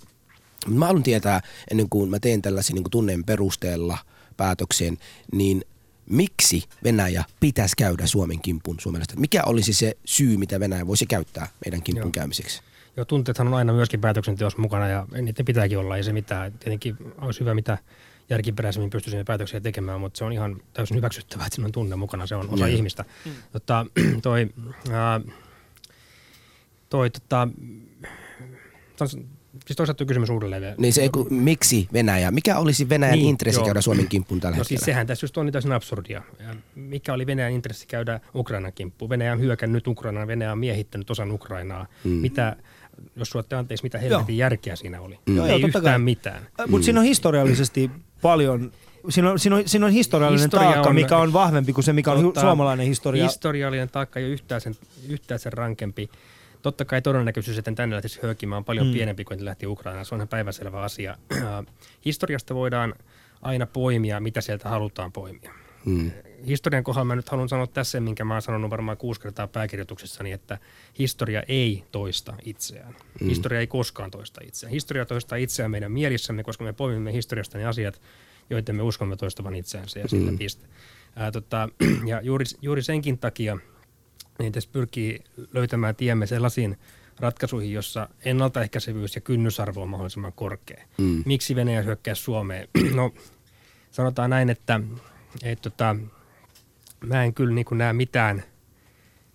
Mä haluan tietää, ennen kuin mä teen tällaisen niin kuin tunneen perusteella päätöksen, niin miksi Venäjä pitäisi käydä Suomen kimpun suomalaista? Mikä olisi se syy, mitä Venäjä voisi käyttää meidän kimpun Joo. käymiseksi? Joo, tunteethan on aina myöskin päätöksenteossa mukana ja niiden pitääkin olla, ei se mitään. Tietenkin olisi hyvä, mitä järkiperäisemmin pystyisimme päätöksiä tekemään, mutta se on ihan täysin hyväksyttävää, että siinä on tunne mukana, se on osa mm. ihmistä. Mm. Tota, toi, ää, toi tota, Siis toisaalta kysymys uudelleen. Niin se, kun, miksi Venäjä? Mikä olisi Venäjän niin, intressi joo. käydä Suomen kimppuun tällä no hetkellä? siis sehän tässä just on täysin absurdia. Mikä oli Venäjän intressi käydä Ukrainan kimppuun? Venäjä on hyökännyt Ukrainaan, Venäjä on miehittänyt osan Ukrainaa. Mm. Mitä, jos suotte anteeksi, mitä helvetin järkeä siinä oli? Mm. Joo, Ei joo, yhtään kai. mitään. Mutta mm. siinä on historiallisesti paljon Siinä on, siinä, on, siinä on historiallinen Historia taakka, on, mikä on vahvempi kuin se, mikä on totta, suomalainen historia. Historiallinen taakka ei ole yhtään sen, yhtään sen rankempi totta kai todennäköisyys, että tänne lähtisi höökimään on paljon mm. pienempi kuin lähti Ukrainaan. Se on ihan päiväselvä asia. Historiasta voidaan aina poimia, mitä sieltä halutaan poimia. Mm. Historian kohdalla mä nyt haluan sanoa tässä, minkä mä oon sanonut varmaan kuusi kertaa pääkirjoituksessani, että historia ei toista itseään. Mm. Historia ei koskaan toista itseään. Historia toistaa itseään meidän mielissämme, koska me poimimme historiasta ne asiat, joita me uskomme toistavan itseänsä ja sillä mm. piste. Ää, tota, ja juuri, juuri senkin takia – niin tässä pyrkii löytämään tiemme sellaisiin ratkaisuihin, jossa ennaltaehkäisevyys ja kynnysarvo on mahdollisimman korkea. Mm. Miksi Venäjä hyökkää Suomeen? no sanotaan näin, että et, tota, mä en kyllä niin näe mitään –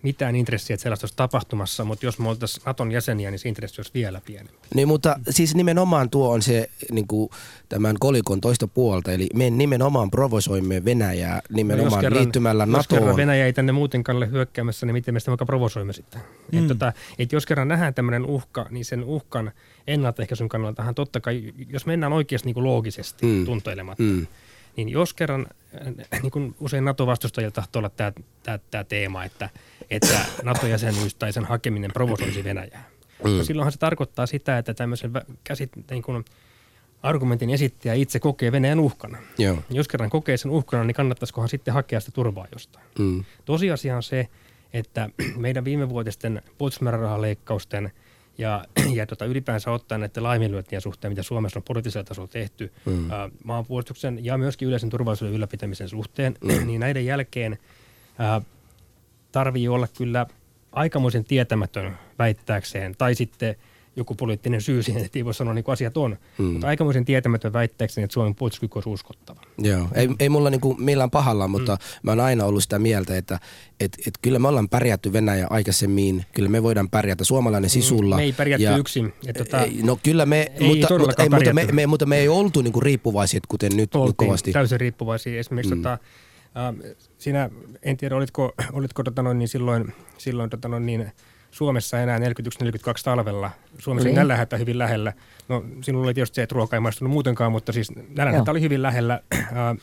mitään intressiä, että sellaista olisi tapahtumassa, mutta jos me oltaisiin Naton jäseniä, niin se intressi olisi vielä pienempi. Niin, mutta siis nimenomaan tuo on se niin kuin, tämän kolikon toista puolta, eli me nimenomaan provosoimme Venäjää nimenomaan no kerran, liittymällä NATOon. Jos kerran Venäjä ei tänne muutenkaan ole hyökkäämässä, niin miten me sitä vaikka provosoimme sitten? Mm. Et, tota, et jos kerran nähdään tämmöinen uhka, niin sen uhkan ennaltaehkäisyn kannaltahan totta kai, jos mennään oikeasti niin kuin loogisesti mm. tuntoilematta, mm niin jos kerran, äh, niin kuin usein NATO-vastustajilla tahtoo olla tämä, tämä, tämä teema, että, että NATO-jäsenyys tai sen hakeminen provosoisi Venäjää. Mm. No silloinhan se tarkoittaa sitä, että tämmöisen käsit, niin kuin argumentin esittäjä itse kokee Venäjän uhkana. Joo. Jos kerran kokee sen uhkana, niin kannattaisikohan sitten hakea sitä turvaa jostain. Mm. Tosiasia on se, että meidän viimevuotisten puolustusmäärärahaleikkausten – ja, ja tota, ylipäänsä ottaen näiden laiminlyöntien suhteen, mitä Suomessa on poliittisella tasolla tehty, mm. ä, maanpuolustuksen ja myöskin yleisen turvallisuuden ylläpitämisen suhteen, mm. niin näiden jälkeen ä, tarvii olla kyllä aikamoisen tietämätön väittääkseen, tai sitten – joku poliittinen syy siihen, että ei voi sanoa niin kuin asiat on. Mm. Mutta aikamoisen tietämätön väitteeksi, että Suomen puolustuskyky olisi uskottava. Joo, ei, ei mulla niin kuin millään pahalla, mutta mm. mä oon aina ollut sitä mieltä, että et, et kyllä me ollaan pärjätty Venäjä aikaisemmin, kyllä me voidaan pärjätä suomalainen mm, sisulla. Me ei pärjätty ja, yksin. Että tota, no kyllä me, ei mutta, mutta, ei, mutta, me, me, mutta me ei oltu niin kuin riippuvaisia, kuten nyt, nyt kovasti. täysin riippuvaisia. Esimerkiksi mm. tota, äh, sinä, en tiedä, olitko, olitko tota noin, niin silloin, silloin tota noin, niin, Suomessa enää 41-42 talvella. Suomessa oli nälänhätä hyvin lähellä. No sinulla oli tietysti se, että ruoka ei maistunut muutenkaan, mutta siis nälänhätä oli hyvin lähellä.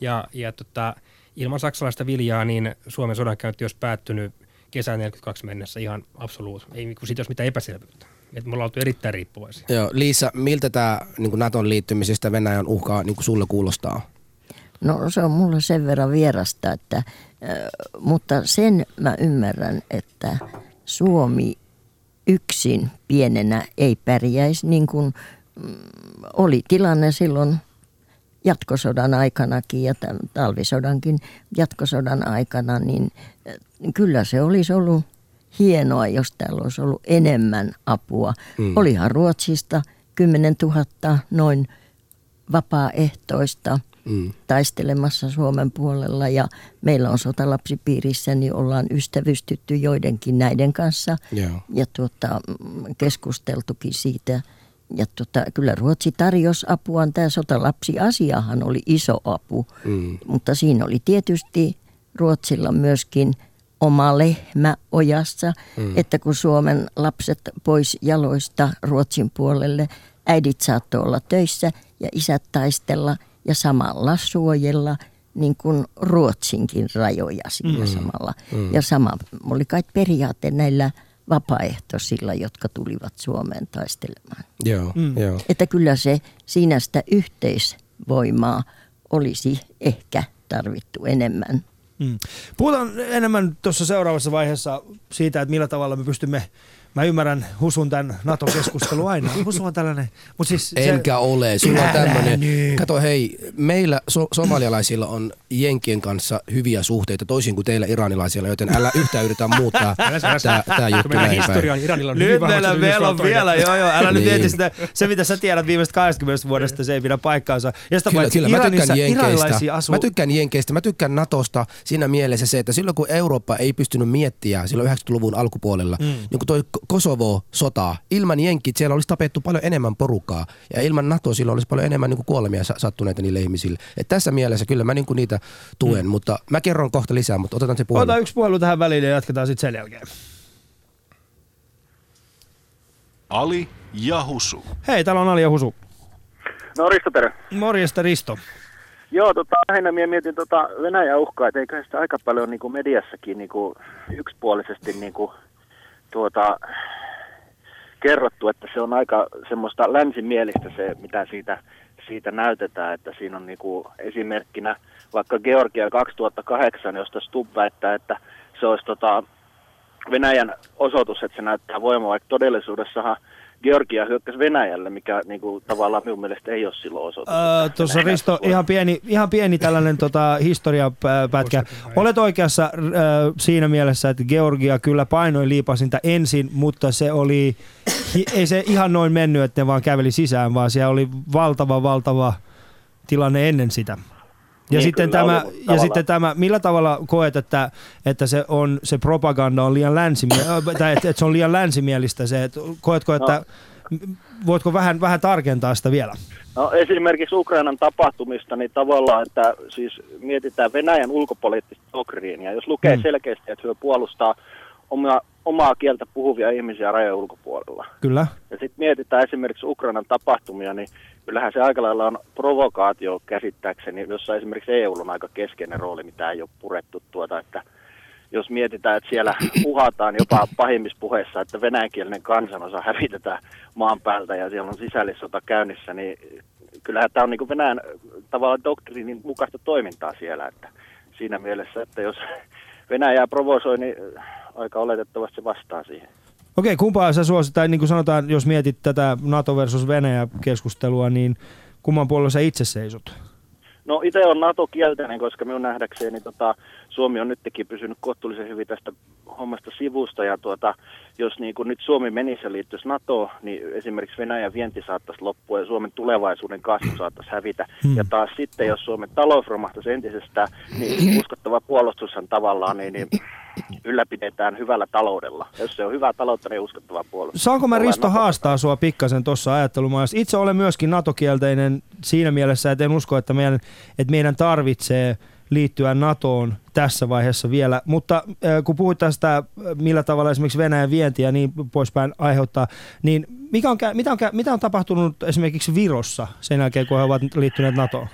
ja, ja tota, ilman saksalaista viljaa, niin Suomen sodankäynti olisi päättynyt kesän 42 mennessä ihan absoluut. Ei niin siitä olisi mitään epäselvyyttä. Et me ollaan oltu erittäin riippuvaisia. Joo, Liisa, miltä tämä niin Naton liittymisestä Venäjän uhkaa niin sulle kuulostaa? No se on mulle sen verran vierasta, että, äh, mutta sen mä ymmärrän, että Suomi yksin pienenä ei pärjäisi niin kuin mm, oli tilanne silloin jatkosodan aikanakin ja talvisodankin jatkosodan aikana, niin äh, kyllä se olisi ollut hienoa, jos täällä olisi ollut enemmän apua. Mm. Olihan Ruotsista 10 000 noin vapaaehtoista mm. taistelemassa Suomen puolella ja meillä on sotalapsipiirissä, niin ollaan ystävystytty joidenkin näiden kanssa yeah. ja tuota, keskusteltukin siitä. Ja tuota, kyllä Ruotsi tarjosi apua. Tämä sotalapsiasiahan oli iso apu, mm. mutta siinä oli tietysti Ruotsilla myöskin oma lehmä ojassa, mm. että kun Suomen lapset pois jaloista Ruotsin puolelle, äidit saattoi olla töissä ja isät taistella – ja samalla suojella niin kuin Ruotsinkin rajoja siinä mm. samalla. Mm. Ja sama oli kai periaate näillä vapaaehtoisilla, jotka tulivat Suomeen taistelemaan. Joo, mm. joo. Että kyllä se siinä sitä yhteisvoimaa olisi ehkä tarvittu enemmän. Mm. Puhutaan enemmän tuossa seuraavassa vaiheessa siitä, että millä tavalla me pystymme Mä ymmärrän Husun tämän NATO-keskustelun aina. Husu on tällainen. Mut siis Enkä se... ole. Sulla on tämmöinen. Kato hei, meillä so- somalialaisilla on Jenkien kanssa hyviä suhteita, toisin kuin teillä iranilaisilla, joten älä yhtään yritä muuttaa tämä juttu näin päin. Iranilla on nyt meillä, meillä on vielä, joo joo, älä niin. nyt mieti sitä, se mitä sä tiedät viimeistä 20 vuodesta, se ei pidä paikkaansa. Ja sitä kyllä, kyllä, mä tykkään Jenkeistä, asuu... mä tykkään Jenkeistä, mä tykkään Natosta siinä mielessä se, että silloin kun Eurooppa ei pystynyt miettiä silloin 90-luvun alkupuolella, mm. niin kun toi Kosovo-sotaa. Ilman Jenkit siellä olisi tapettu paljon enemmän porukkaa ja ilman NATO silloin olisi paljon enemmän niin kuin kuolemia sattuneita niille ihmisille. Et tässä mielessä kyllä mä niin kuin niitä tuen, mm. mutta mä kerron kohta lisää, mutta otetaan se puhelu. Otetaan yksi puhelu tähän väliin ja jatketaan sitten sen jälkeen. Ali ja Husu. Hei, täällä on Ali ja Husu. No Risto, terve. Morjesta Risto. Joo, tota, lähinnä minä mietin tota Venäjän uhkaa, että eikö sitä aika paljon niin kuin mediassakin niin kuin yksipuolisesti niin kuin tuota, kerrottu, että se on aika semmoista länsimielistä se, mitä siitä, siitä näytetään, että siinä on niinku esimerkkinä vaikka Georgia 2008, josta Stubb väittää, että se olisi tota Venäjän osoitus, että se näyttää voimaa, vaikka todellisuudessahan Georgia hyökkäsi Venäjälle, mikä niin kuin, tavallaan minun mielestä ei ole silloin osoitus. Öö, Tuossa Risto, ihan pieni, ihan pieni tällainen tota, historiapätkä. Olet oikeassa äh, siinä mielessä, että Georgia kyllä painoi liipasinta ensin, mutta se oli, ei se ihan noin mennyt, että ne vaan käveli sisään, vaan siellä oli valtava, valtava tilanne ennen sitä. Ja, niin, sitten tämä, ja sitten tämä, millä tavalla koet, että, että se, on, se propaganda on liian länsimielistä, tai että, että se on liian länsimielistä se, että koetko, että no. voitko vähän, vähän tarkentaa sitä vielä? No esimerkiksi Ukrainan tapahtumista, niin tavallaan, että siis mietitään Venäjän ulkopoliittista doktriinia. Jos lukee hmm. selkeästi, että he puolustaa omaa, omaa kieltä puhuvia ihmisiä rajojen ulkopuolella. Kyllä. Ja sitten mietitään esimerkiksi Ukrainan tapahtumia, niin kyllähän se aika lailla on provokaatio käsittääkseni, jossa esimerkiksi EU on aika keskeinen rooli, mitä ei ole purettu tuota, että jos mietitään, että siellä uhataan jopa pahimmissa puheissa, että venäjänkielinen kansanosa hävitetään maan päältä ja siellä on sisällissota käynnissä, niin kyllähän tämä on niin Venäjän tavallaan doktriinin mukaista toimintaa siellä, että siinä mielessä, että jos Venäjää provosoi, niin aika oletettavasti vastaa siihen. Okei, kumpaa sä suosit, tai niin kuin sanotaan, jos mietit tätä NATO versus Venäjä keskustelua, niin kumman puolella sä itse seisot? No itse on NATO-kielteinen, koska minun nähdäkseni tota, Suomi on nytkin pysynyt kohtuullisen hyvin tästä hommasta sivusta. Ja tuota, jos niin kuin nyt Suomi menisi ja liittyisi NATOon, niin esimerkiksi Venäjän vienti saattaisi loppua ja Suomen tulevaisuuden kasvu saattaisi hävitä. Hmm. Ja taas sitten, jos Suomen talous romahtaisi entisestään, niin uskottava puolustushan tavallaan niin, niin ylläpidetään hyvällä taloudella. Jos se on hyvä taloutta, niin uskottava puolustus. Saanko mä Risto haastaa sua pikkasen tuossa ajattelumaailmassa? Itse olen myöskin NATO-kielteinen siinä mielessä, että en usko, että meidän, että meidän tarvitsee liittyä NATOon tässä vaiheessa vielä. Mutta kun puhuit tästä, millä tavalla esimerkiksi Venäjän vientiä niin poispäin aiheuttaa, niin mikä on, mitä, on, mitä on tapahtunut esimerkiksi Virossa sen jälkeen, kun he ovat liittyneet NATOon?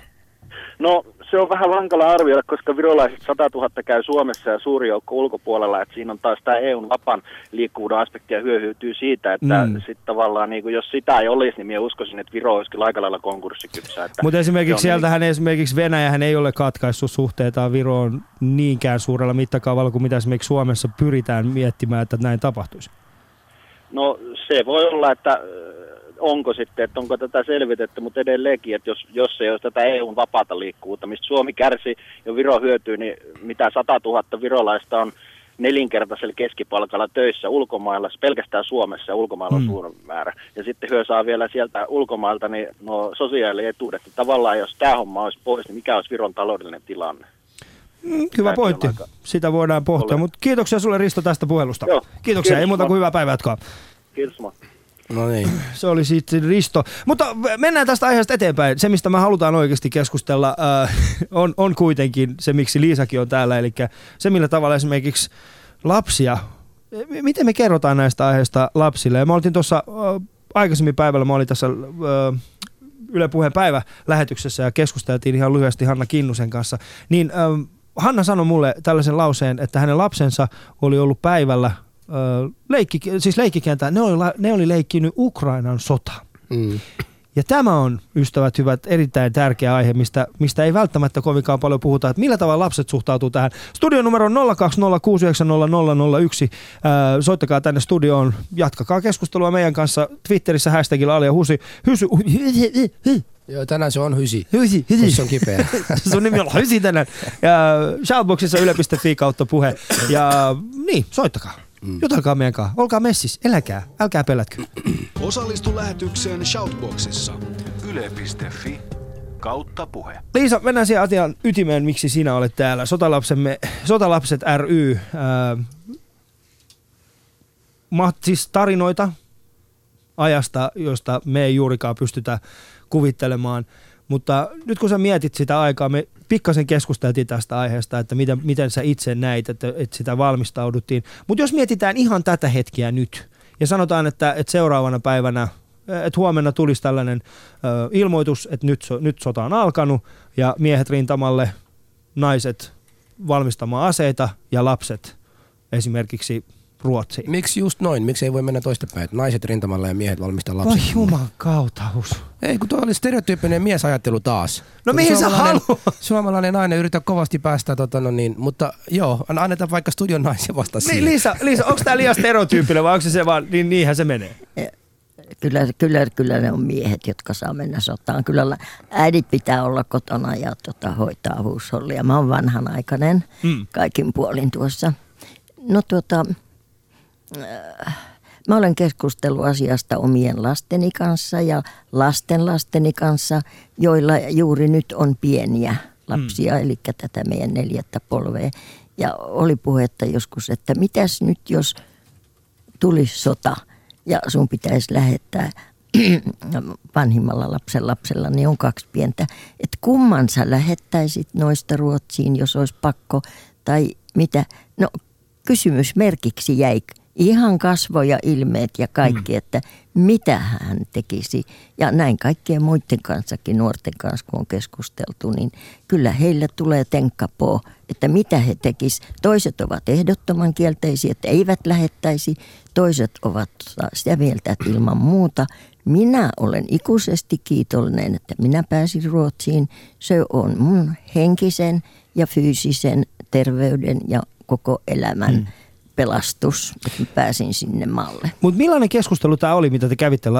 No se on vähän vankala arvioida, koska virolaiset 100 000 käy Suomessa ja suuri joukko ulkopuolella, että siinä on taas tämä EUn vapan liikkuvuuden aspekti ja hyöhytyy siitä, että mm. sitten tavallaan niin kuin, jos sitä ei olisi, niin minä uskoisin, että Viro olisikin aika lailla konkurssikypsä. Mutta esimerkiksi sieltähän niin... esimerkiksi Venäjähän ei ole katkaissut suhteitaan Viroon niinkään suurella mittakaavalla kuin mitä esimerkiksi Suomessa pyritään miettimään, että näin tapahtuisi. No se voi olla, että onko sitten, että onko tätä selvitetty, mutta edelleenkin, että jos, jos ei olisi tätä EUn vapaata liikkuvuutta, mistä Suomi kärsi ja Viro hyötyy, niin mitä 100 000 virolaista on nelinkertaisella keskipalkalla töissä ulkomailla, pelkästään Suomessa ulkomailla on Mm. suurin määrä. Ja sitten hyö saa vielä sieltä ulkomailta niin no sosiaalietuudet. Tavallaan jos tämä homma olisi pois, niin mikä olisi Viron taloudellinen tilanne? Mm, hyvä pointti. Sitä voidaan pohtia. Mutta kiitoksia sulle Risto tästä puhelusta. Joo. Kiitoksia. Ei Kiitos, muuta kuin hyvää päivää jatkoa. Kiitos moi. No niin. Se oli sitten Risto. Mutta mennään tästä aiheesta eteenpäin. Se, mistä me halutaan oikeasti keskustella, äh, on, on kuitenkin se, miksi Liisakin on täällä. Eli se, millä tavalla esimerkiksi lapsia, miten me kerrotaan näistä aiheista lapsille. Ja mä olin tuossa äh, aikaisemmin päivällä, mä olin tässä äh, Yle Puheen päivä lähetyksessä ja keskusteltiin ihan lyhyesti Hanna Kinnusen kanssa. Niin Hanna sanoi mulle tällaisen lauseen, että hänen lapsensa oli ollut päivällä leikki, siis leikkikentää, ne oli, ne oli leikkinyt Ukrainan sota. Mm. Ja tämä on, ystävät hyvät, erittäin tärkeä aihe, mistä, mistä ei välttämättä kovinkaan paljon puhuta, että millä tavalla lapset suhtautuu tähän. Studion numero on 020690001. Ää, soittakaa tänne studioon, jatkakaa keskustelua meidän kanssa Twitterissä hashtagilla Alia Husi. Hysy, hy, hy, hy, Joo, tänään se on hysi. hysi, hysi. se on kipeä. Sun nimi on Hysi tänään. Ja shoutboxissa yle.fi kautta puhe. Ja niin, soittakaa. Jutelkaa meidän kanssa. Olkaa messis. Eläkää. Älkää pelätkö. Osallistu lähetykseen Shoutboxissa. Yle.fi kautta puhe. Liisa, mennään siihen asian ytimeen, miksi sinä olet täällä. Sotalapsemme, Sotalapset ry. Ää, ma, siis tarinoita ajasta, josta me ei juurikaan pystytä kuvittelemaan. Mutta nyt kun sä mietit sitä aikaa, me pikkasen keskusteltiin tästä aiheesta, että miten, miten sä itse näit, että, että sitä valmistauduttiin. Mutta jos mietitään ihan tätä hetkeä nyt, ja sanotaan, että, että seuraavana päivänä, että huomenna tulisi tällainen ö, ilmoitus, että nyt, nyt sota on alkanut, ja miehet rintamalle, naiset valmistamaan aseita ja lapset esimerkiksi Ruotsiin. Miksi just noin? Miksi ei voi mennä toistepäin? että Naiset rintamalla ja miehet valmistaa Voi lapsia. juman kautaus. Ei, kun tuo oli stereotyyppinen miesajattelu taas. No Kun mihin sä suomalainen- haluat? Suomalainen nainen yrittää kovasti päästä, tota, no niin, mutta joo, annetaan vaikka studion naisia vasta siihen. Liisa, Liisa onko tämä liian stereotyyppinen vai onko se se vaan, niin niinhän se menee? Kyllä, kyllä, kyllä ne on miehet, jotka saa mennä sotaan. Kyllä äidit pitää olla kotona ja tota, hoitaa huushollia. Mä oon vanhanaikainen Mm. kaikin puolin tuossa. No tuota, mä olen keskustellut asiasta omien lasteni kanssa ja lasten lasteni kanssa, joilla juuri nyt on pieniä lapsia, mm. eli tätä meidän neljättä polvea. Ja oli puhetta joskus, että mitäs nyt jos tulisi sota ja sun pitäisi lähettää vanhimmalla lapsen lapsella, niin on kaksi pientä. Että kumman sä lähettäisit noista Ruotsiin, jos olisi pakko, tai mitä? No kysymysmerkiksi jäi ihan kasvoja, ilmeet ja kaikki, mm. että mitä hän tekisi. Ja näin kaikkien muiden kanssakin, nuorten kanssa kun on keskusteltu, niin kyllä heillä tulee tenkkapoo, että mitä he tekis. Toiset ovat ehdottoman kielteisiä, että eivät lähettäisi. Toiset ovat sitä mieltä, että ilman muuta. Minä olen ikuisesti kiitollinen, että minä pääsin Ruotsiin. Se on mun henkisen ja fyysisen terveyden ja koko elämän mm pelastus, että pääsin sinne maalle. Mutta millainen keskustelu tämä oli, mitä te, kävitte, äh,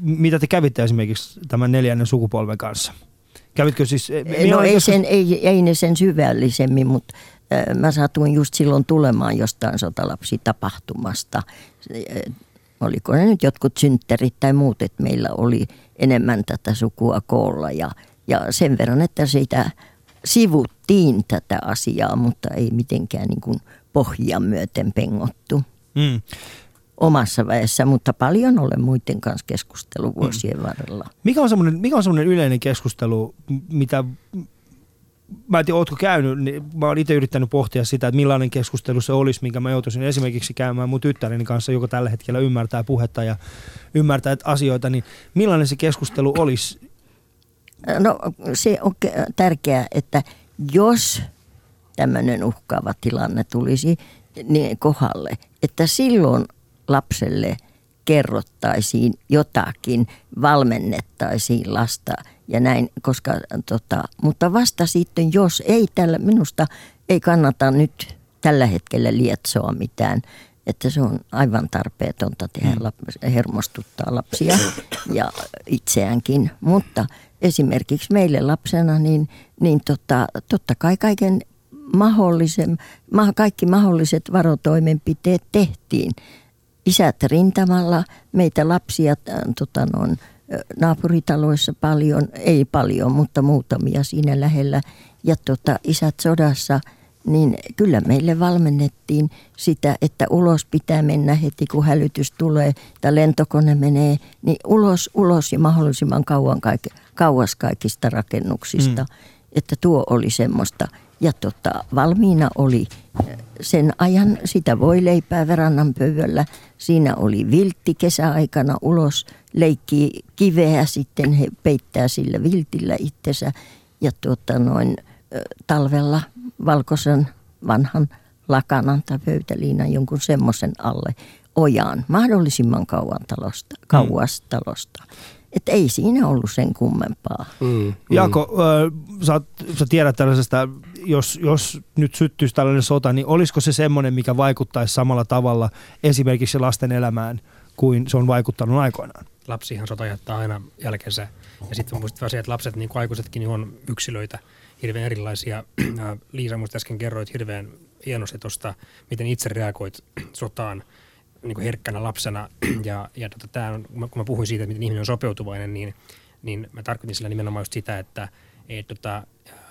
mitä te kävitte esimerkiksi tämän neljännen sukupolven kanssa? Kävitkö siis... No millainen ei, sen, ei, ei ne sen syvällisemmin, mutta äh, mä satuin just silloin tulemaan jostain sotalapsitapahtumasta. Äh, Oliko ne nyt jotkut synttärit tai muut, että meillä oli enemmän tätä sukua koolla ja, ja sen verran, että siitä sivuttiin tätä asiaa, mutta ei mitenkään niin kuin pohjia myöten pengottu Mm. omassa väessä, mutta paljon olen muiden kanssa keskustellut vuosien varrella. Mikä on semmoinen, mikä on semmoinen yleinen keskustelu, mitä... Mä en tiedä, ootko käynyt, niin mä oon itse yrittänyt pohtia sitä, että millainen keskustelu se olisi, minkä mä joutuisin esimerkiksi käymään mun tyttäreni kanssa, joka tällä hetkellä ymmärtää puhetta ja ymmärtää asioita, niin millainen se keskustelu olisi? No se on ke- tärkeää, että jos tämmöinen uhkaava tilanne tulisi niin kohdalle, että silloin lapselle kerrottaisiin jotakin, valmennettaisiin lasta ja näin, koska tota, mutta vasta sitten, jos ei tällä, minusta ei kannata nyt tällä hetkellä lietsoa mitään että se on aivan tarpeetonta tehdä lap- hermostuttaa lapsia ja itseäänkin. Mutta esimerkiksi meille lapsena, niin, niin tota, totta kai kaiken mahdollisen, kaikki mahdolliset varotoimenpiteet tehtiin. Isät rintamalla, meitä lapsia äh, tota noin, naapuritaloissa paljon, ei paljon, mutta muutamia siinä lähellä. Ja tota, isät sodassa, niin kyllä meille valmennettiin sitä, että ulos pitää mennä heti, kun hälytys tulee tai lentokone menee, niin ulos, ulos ja mahdollisimman kauan kaik, kauas kaikista rakennuksista. Mm. Että tuo oli semmoista – ja tota, valmiina oli sen ajan sitä voi leipää verannan pöydällä. Siinä oli viltti kesäaikana ulos, leikki kiveä, sitten he peittää sillä viltillä itsensä. Ja tuota noin talvella valkoisen vanhan lakanan tai pöytäliinan jonkun semmoisen alle ojaan mahdollisimman kauan talosta, kauas mm. talosta. Että ei siinä ollut sen kummempaa. Mm, mm. Jako, äh, sä, sä tiedät tällaisesta, jos, jos nyt syttyisi tällainen sota, niin olisiko se semmoinen, mikä vaikuttaisi samalla tavalla esimerkiksi lasten elämään kuin se on vaikuttanut aikoinaan? Lapsihan sota jättää aina jälkensä. Ja sitten on muistettava se, että lapset, niin kuin aikuisetkin, niin on yksilöitä, hirveän erilaisia. Liisa, muista äsken kerroit hirveän hienosti tuosta, miten itse reagoit sotaan – niin kuin herkkänä lapsena. Ja, ja tota, tää on, kun mä puhuin siitä, että miten ihminen on sopeutuvainen, niin, niin mä tarkoitin sillä nimenomaan just sitä, että et, tota,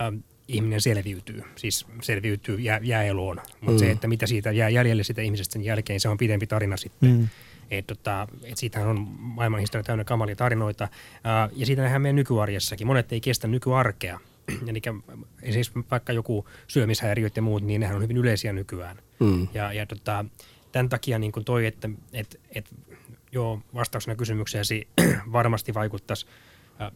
äh, ihminen selviytyy, siis selviytyy, jää, jää eloon. Mutta mm. se, että mitä siitä jää jäljelle sitä ihmisestä sen jälkeen, se on pidempi tarina sitten. Mm. Et, tota, et siitähän on maailmanhistoria täynnä kamalia tarinoita. Äh, ja siitä nähdään meidän nykyarjessakin. Monet ei kestä nykyarkea. Eli siis vaikka joku syömishäiriöt ja muut, niin nehän on hyvin yleisiä nykyään. Mm. Ja, ja tota, tämän takia niin kuin toi, että et, et, joo, vastauksena kysymykseesi varmasti vaikuttaisi.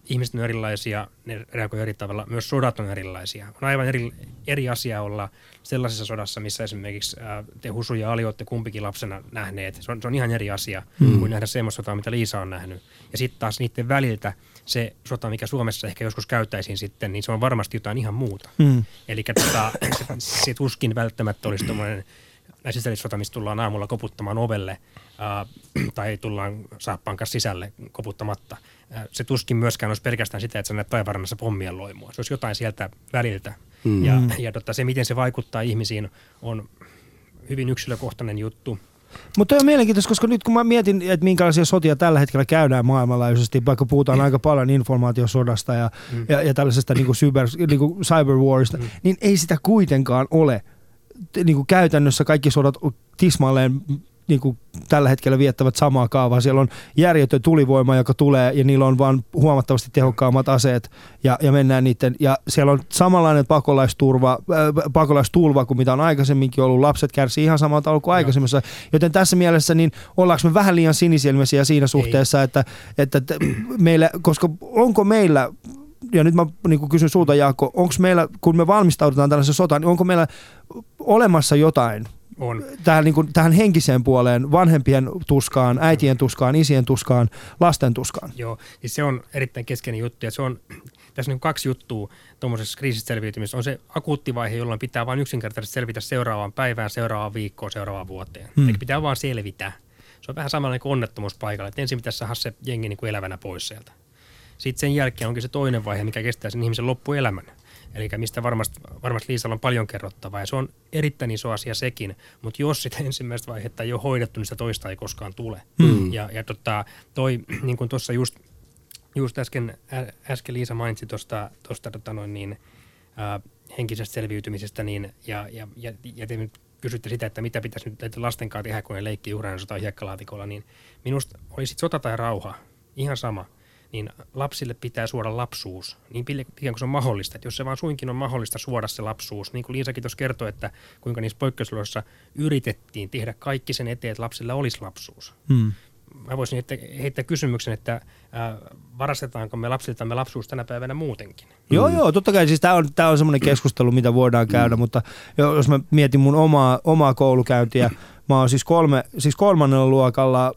Ihmiset on erilaisia, ne reagoivat eri tavalla. Myös sodat on erilaisia. On aivan eri, eri asia olla sellaisessa sodassa, missä esimerkiksi te Husu ja Ali olette kumpikin lapsena nähneet. Se on, se on ihan eri asia hmm. kuin nähdä semmoista sotaa, mitä Liisa on nähnyt. Ja sitten taas niiden väliltä se sota, mikä Suomessa ehkä joskus käyttäisiin sitten, niin se on varmasti jotain ihan muuta. Hmm. Eli tota, se, se tuskin välttämättä olisi tuommoinen sisällissota, missä tullaan aamulla koputtamaan ovelle ää, tai tullaan saappaan kanssa sisälle koputtamatta. Ää, se tuskin myöskään olisi pelkästään sitä, että sä näet taivaanrannassa pommien loimua. Se olisi jotain sieltä väliltä. Mm. Ja, ja tota, se, miten se vaikuttaa ihmisiin, on hyvin yksilökohtainen juttu. Mutta on mielenkiintoista, koska nyt kun mä mietin, että minkälaisia sotia tällä hetkellä käydään maailmanlaajuisesti, vaikka puhutaan mm. aika paljon informaatiosodasta ja, mm. ja, ja tällaisesta niin kuin cyber, niin kuin cyberwarista, mm. niin ei sitä kuitenkaan ole – niin kuin käytännössä kaikki sodat tismalleen niin kuin tällä hetkellä viettävät samaa kaavaa. Siellä on järjetön tulivoima, joka tulee ja niillä on vaan huomattavasti tehokkaammat aseet ja, ja mennään niiden. Ja siellä on samanlainen pakolaisturva, äh, pakolaistulva kuin mitä on aikaisemminkin ollut. Lapset kärsii ihan samalta tavalla kuin aikaisemmassa. Joten tässä mielessä niin ollaanko me vähän liian sinisilmäisiä siinä suhteessa, että, että, että meillä, koska onko meillä ja nyt mä niin kysyn sulta Jaakko, onko meillä, kun me valmistaudutaan tällaisen sotaan, niin onko meillä olemassa jotain on. Tähän, niin kuin, tähän henkiseen puoleen, vanhempien tuskaan, äitien tuskaan, isien tuskaan, lasten tuskaan. Joo, siis se on erittäin keskeinen juttu ja se on, tässä on niin kaksi juttua tuommoisessa kriisistä selviytymisessä. On se akuutti vaihe, jolloin pitää vain yksinkertaisesti selvitä seuraavaan päivään, seuraavaan viikkoon, seuraavaan vuoteen. Hmm. Eli pitää vaan selvitä. Se on vähän samanlainen kuin onnettomuuspaikalla, että ensin pitäisi saada se jengi niin kuin elävänä pois sieltä. Sitten sen jälkeen onkin se toinen vaihe, mikä kestää sen ihmisen loppuelämän. Eli mistä varmasti, varmasti Liisalla on paljon kerrottavaa ja se on erittäin iso asia sekin, mutta jos sitä ensimmäistä vaihetta ei ole hoidettu, niin sitä toista ei koskaan tule. Hmm. Ja, ja tota, toi, niin kuin tuossa just, just äsken, äsken Liisa mainitsi tuosta tota noin niin, ä, henkisestä selviytymisestä, niin, ja, ja, ja, ja te kysytte sitä, että mitä pitäisi nyt lasten kanssa tehdä, kun ne leikkii Ukrainassa tai hiekkalaatikolla, niin minusta olisi sota tai rauha, ihan sama – niin lapsille pitää suoda lapsuus niin pitkään kuin se on mahdollista. Että jos se vaan suinkin on mahdollista suoda se lapsuus, niin kuin Liisakin tuossa kertoi, että kuinka niissä poikkeusoloissa yritettiin tehdä kaikki sen eteen, että lapsilla olisi lapsuus. Hmm. Mä voisin heittää, heittää kysymyksen, että äh, varastetaanko me lapsiltamme lapsuus tänä päivänä muutenkin? Joo, joo, totta kai. Siis tämä on, tää on semmoinen keskustelu, mitä voidaan käydä, mm. mutta jos mä mietin mun omaa, omaa koulukäyntiä, mä oon siis, kolme, siis kolmannella luokalla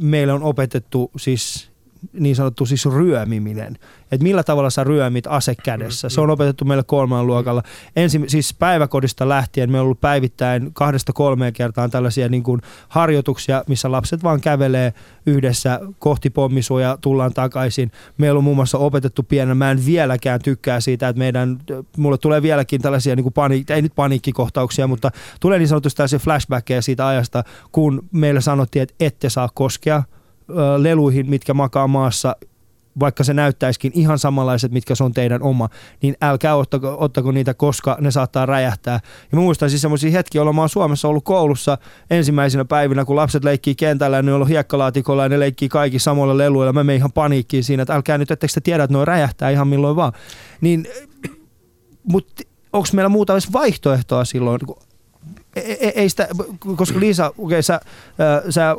meillä on opetettu siis niin sanottu siis ryömiminen. Että millä tavalla sä ryömit ase kädessä. Se on opetettu meille kolmannella luokalla. Ensi, siis päiväkodista lähtien me on ollut päivittäin kahdesta kolmeen kertaan tällaisia niin kuin harjoituksia, missä lapset vaan kävelee yhdessä kohti pommisuoja, tullaan takaisin. Meillä on muun muassa opetettu pienen, mä en vieläkään tykkää siitä, että meidän, mulle tulee vieläkin tällaisia niin kuin pani, ei nyt paniikkikohtauksia, mutta tulee niin sanotusti tällaisia flashbackkejä siitä ajasta, kun meille sanottiin, että ette saa koskea leluihin, mitkä makaa maassa, vaikka se näyttäisikin ihan samanlaiset, mitkä se on teidän oma, niin älkää ottako, ottako niitä, koska ne saattaa räjähtää. Ja mä muistan siis semmoisia hetkiä, jolloin mä oon Suomessa ollut koulussa ensimmäisenä päivinä, kun lapset leikkii kentällä ne on ollut hiekkalaatikolla ja ne leikkii kaikki samoilla leluilla. Mä menen ihan paniikkiin siinä, että älkää nyt, etteikö te tiedä, että ne räjähtää ihan milloin vaan. Niin, mutta onko meillä muuta vaihtoehtoa silloin? Ei, ei, ei sitä, koska Liisa, okei, okay, sä, sä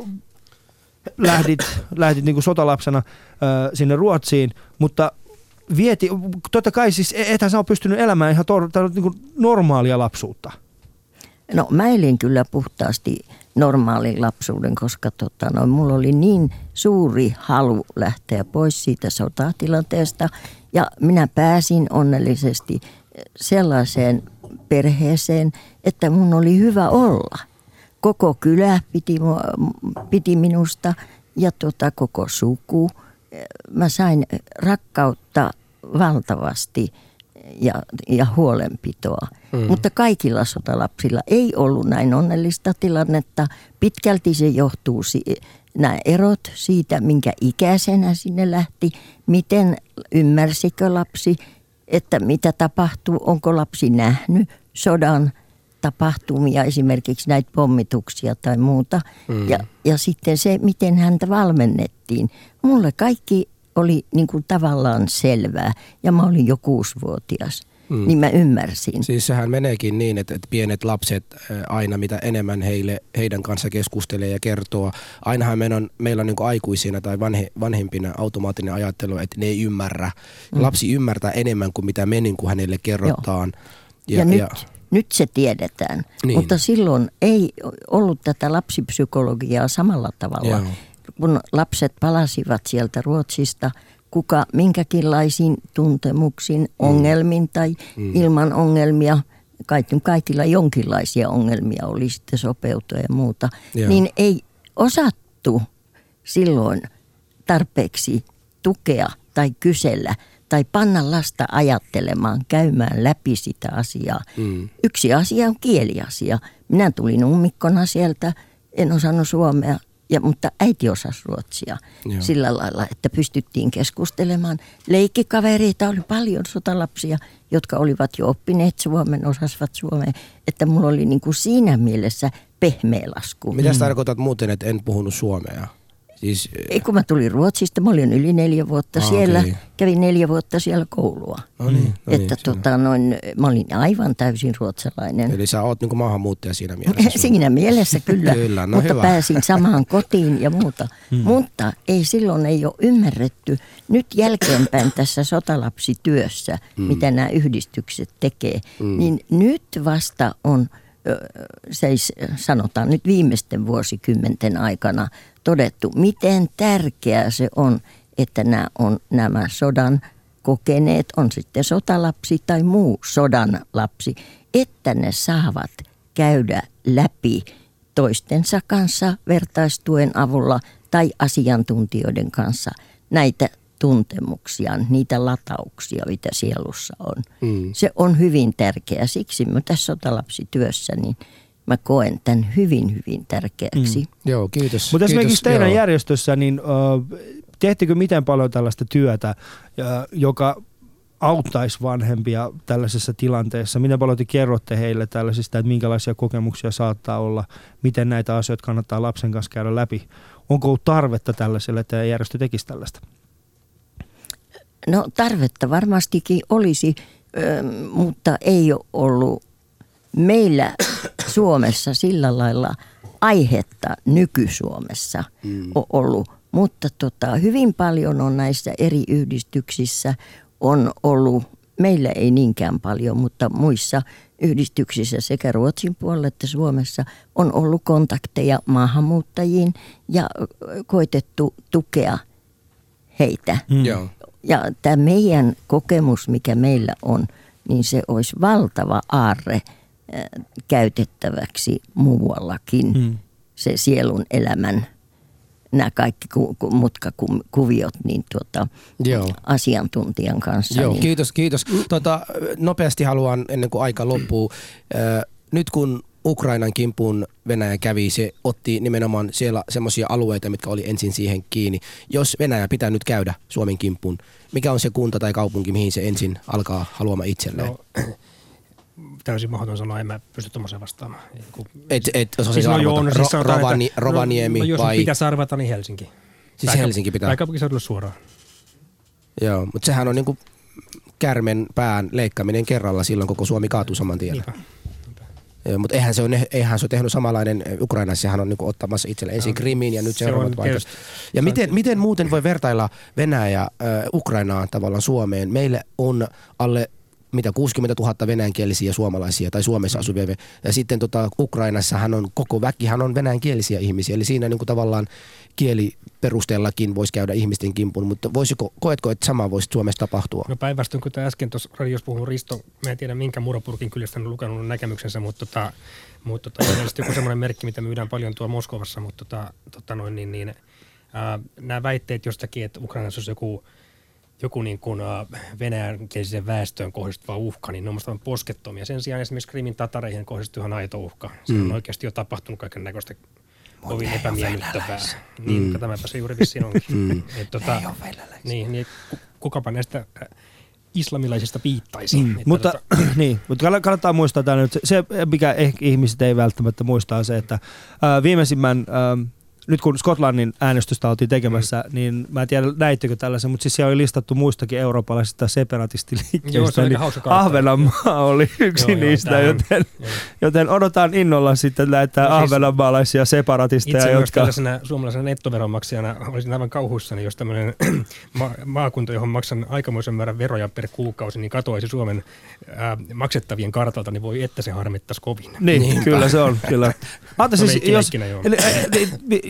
lähdit, lähdit niin kuin sotalapsena sinne Ruotsiin, mutta vieti, totta kai siis e-, ethän sä ole pystynyt elämään ihan tor, tor, niin kuin normaalia lapsuutta. No mä elin kyllä puhtaasti normaalin lapsuuden, koska tota, no, mulla oli niin suuri halu lähteä pois siitä sotatilanteesta. Ja minä pääsin onnellisesti sellaiseen perheeseen, että mun oli hyvä olla – koko kylä piti, piti minusta ja tota, koko suku. Mä sain rakkautta valtavasti ja, ja huolenpitoa. Mm. Mutta kaikilla sotalapsilla ei ollut näin onnellista tilannetta. Pitkälti se johtuu si- nämä erot siitä, minkä ikäisenä sinne lähti, miten ymmärsikö lapsi, että mitä tapahtuu, onko lapsi nähnyt sodan – tapahtumia, esimerkiksi näitä pommituksia tai muuta. Mm. Ja, ja sitten se, miten häntä valmennettiin. Mulle kaikki oli niin kuin tavallaan selvää ja mä olin jo kuusivuotias. Mm. Niin mä ymmärsin. Siis sehän meneekin niin, että, että pienet lapset aina mitä enemmän heille, heidän kanssa keskustelee ja kertoo. Ainahan meillä on, meillä on niin aikuisina tai vanhe, vanhempina automaattinen ajattelu, että ne ei ymmärrä. Mm. Lapsi ymmärtää enemmän kuin mitä me niin kuin hänelle kerrotaan. Joo. Ja, ja, nyt, ja nyt se tiedetään, niin. mutta silloin ei ollut tätä lapsipsykologiaa samalla tavalla. Joo. Kun lapset palasivat sieltä Ruotsista, kuka minkäkinlaisin tuntemuksin, mm. ongelmin tai mm. ilman ongelmia, kaikilla jonkinlaisia ongelmia oli sitten sopeutua ja muuta, Joo. niin ei osattu silloin tarpeeksi tukea tai kysellä – tai panna lasta ajattelemaan, käymään läpi sitä asiaa. Mm. Yksi asia on kieliasia. Minä tulin ummikkona sieltä, en osannut suomea, ja, mutta äiti osasi ruotsia Joo. sillä lailla, että pystyttiin keskustelemaan. Leikkikavereita oli paljon sotalapsia, jotka olivat jo oppineet suomen, osasivat suomea. Että mulla oli niin kuin siinä mielessä pehmeä lasku. Mitä mm. tarkoitat muuten, että en puhunut suomea? Siis, Ei kun mä tulin Ruotsista, mä olin yli neljä vuotta ah, siellä, okay. kävin neljä vuotta siellä koulua. No niin, no että niin, tota, noin, mä olin aivan täysin ruotsalainen. Eli sä oot niinku maahanmuuttaja siinä mielessä? siinä mielessä kyllä, kyllä no mutta hyvä. pääsin samaan kotiin ja muuta. Hmm. Mutta ei silloin ei ole ymmärretty nyt jälkeenpäin tässä sotalapsityössä, hmm. mitä nämä yhdistykset tekee, hmm. niin nyt vasta on siis sanotaan nyt viimeisten vuosikymmenten aikana todettu, miten tärkeää se on, että nämä on nämä sodan kokeneet, on sitten sotalapsi tai muu sodan lapsi, että ne saavat käydä läpi toistensa kanssa vertaistuen avulla tai asiantuntijoiden kanssa näitä tuntemuksia, niitä latauksia, mitä sielussa on. Mm. Se on hyvin tärkeää. Siksi mä tässä sotalapsityössä, niin mä koen tämän hyvin, hyvin tärkeäksi. Mm. Joo, kiitos. Mutta esimerkiksi teidän joo. järjestössä, niin tehtikö miten paljon tällaista työtä, joka auttaisi vanhempia tällaisessa tilanteessa? Miten paljon te kerrotte heille tällaisista, että minkälaisia kokemuksia saattaa olla, miten näitä asioita kannattaa lapsen kanssa käydä läpi? Onko ollut tarvetta tällaiselle, että järjestö tekisi tällaista? No tarvetta varmastikin olisi, mutta ei ole ollut meillä Suomessa sillä lailla aihetta nyky-Suomessa mm. ollut. Mutta tota, hyvin paljon on näissä eri yhdistyksissä on ollut, meillä ei niinkään paljon, mutta muissa yhdistyksissä sekä Ruotsin puolella että Suomessa on ollut kontakteja maahanmuuttajiin ja koitettu tukea heitä. Mm. Joo. Ja tämä meidän kokemus, mikä meillä on, niin se olisi valtava aarre käytettäväksi muuallakin. Mm. Se sielun elämän, nämä kaikki ku, ku, mutkakuviot, niin tuota, Joo. asiantuntijan kanssa. Joo, niin, kiitos, kiitos. Tota, nopeasti haluan, ennen kuin aika loppuu, äh, nyt kun Ukrainan kimpuun Venäjä kävi, se otti nimenomaan siellä semmoisia alueita, mitkä oli ensin siihen kiinni. Jos Venäjä pitää nyt käydä Suomen kimpuun, mikä on se kunta tai kaupunki, mihin se ensin alkaa haluamaan itselleen? No, täysin mahdoton sanoa, en mä pysty tuommoiseen vastaamaan. Kun- Et, et osaisi Siis no arvata. joo, no siis sanotaan, Rovani, että- Rovaniemi no, no, jos vai... pitäisi arvata, niin Helsinki. Siis Helsinki pitää. Pääkaupunkiseudulle suoraan. Joo, mutta sehän on niinku kärmen pään leikkaaminen kerralla, silloin koko Suomi kaatuu saman tien. Niinpä. Joo, mutta eihän se, on, eihän se ole tehnyt samanlainen Ukrainassa, sehän on niinku ottamassa itselle ensin Krimin ja nyt Se seuraavat on tietysti- Ja miten, miten muuten voi vertailla Venäjä äh, Ukrainaa tavallaan Suomeen? Meille on alle mitä 60 000 venäjänkielisiä suomalaisia tai Suomessa asuvia. Ja sitten tota, Ukrainassahan on koko väkihän on venäjänkielisiä ihmisiä. Eli siinä niin kuin tavallaan kieliperusteellakin voisi käydä ihmisten kimpun, mutta voisiko, koetko, että sama voisi Suomessa tapahtua? No päinvastoin, kun tämä äsken tuossa radiossa puhunut Risto, mä en tiedä minkä Muropurkin kylästä hän on lukenut näkemyksensä, mutta, tota, mutta tota, joku semmoinen merkki, mitä myydään paljon tuolla Moskovassa, mutta tota, tota noin, niin, niin, ää, nämä väitteet jostakin, että Ukrainassa olisi joku, joku niin kuin, ää, venäjänkieliseen väestöön kohdistuva uhka, niin ne on musta poskettomia. Sen sijaan esimerkiksi Krimin tatareihin kohdistuu ihan aito uhka. Se on oikeasti jo tapahtunut kaiken näköistä kovin epämiellyttävää. Niin, mm. tämäpä se juuri vissiin onkin. Mm. Et, tota, niin, niin ku- kukapa näistä äh, islamilaisista piittaisi. Mm, Että mutta, tota, niin, mutta kann- kannattaa muistaa tämä nyt. Se, se, mikä ehkä ihmiset ei välttämättä muista, on se, että ää, viimeisimmän, ää, nyt kun Skotlannin äänestystä oltiin tekemässä, mm. niin mä en tiedä näittekö tällaisen, mutta siis siellä oli listattu muistakin eurooppalaisista Joo, separatistiliikkeistä, se oli niin. Ahvenanmaa oli yksi Joo, joo, niistä, on- joten, joo. joten odotan innolla sitten näitä No siis- ahvenanmaalaisia separatisteja, Itse jotka... tällaisena suomalaisena nettoveronmaksajana olisin aivan kauhuissani, jos tämmöinen ma- maakunta, johon maksan aikamoisen määrän veroja per kuukausi, niin katoaisi Suomen ää, maksettavien kartalta, niin voi että se harmittaisi kovin. Niin, Niinpä. kyllä se on. Kyllä. Anta No siis, jos, joo.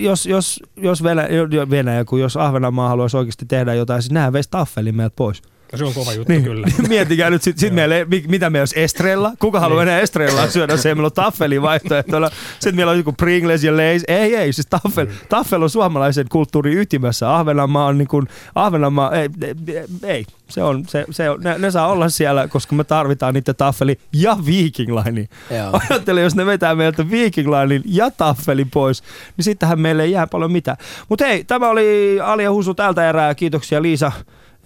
Jos, jos, jos Venäjä, Venäjä, kun jos Ahvenanmaa haluaisi oikeasti tehdä jotain, siis nehän veisi taffelin meiltä pois. Se on kova juttu Niin, kyllä. Miettikää nyt, sit, sit mi- mitä meillä olisi Estrella? Kuka haluaa Niin. enää Estrellaa syödä? Se meillä on taffelin vaihtoehtoilla. Sitten meillä on joku Pringles ja Lays. Ei, ei, siis taffel, Mm. taffel on suomalaisen kulttuurin ytimessä. Ahvenanmaa on niin kuin, Ahvenanmaa, ei, ei, ei. Se on, se, se on, ne, ne, saa olla siellä, koska me tarvitaan niitä taffeli ja Viking Line. Joo. Ajattele, jos ne vetää meiltä Viking Linein ja taffelin pois, niin sittenhän meille ei jää paljon mitään. Mutta hei, tämä oli Ali ja Husu tältä erää. Kiitoksia Liisa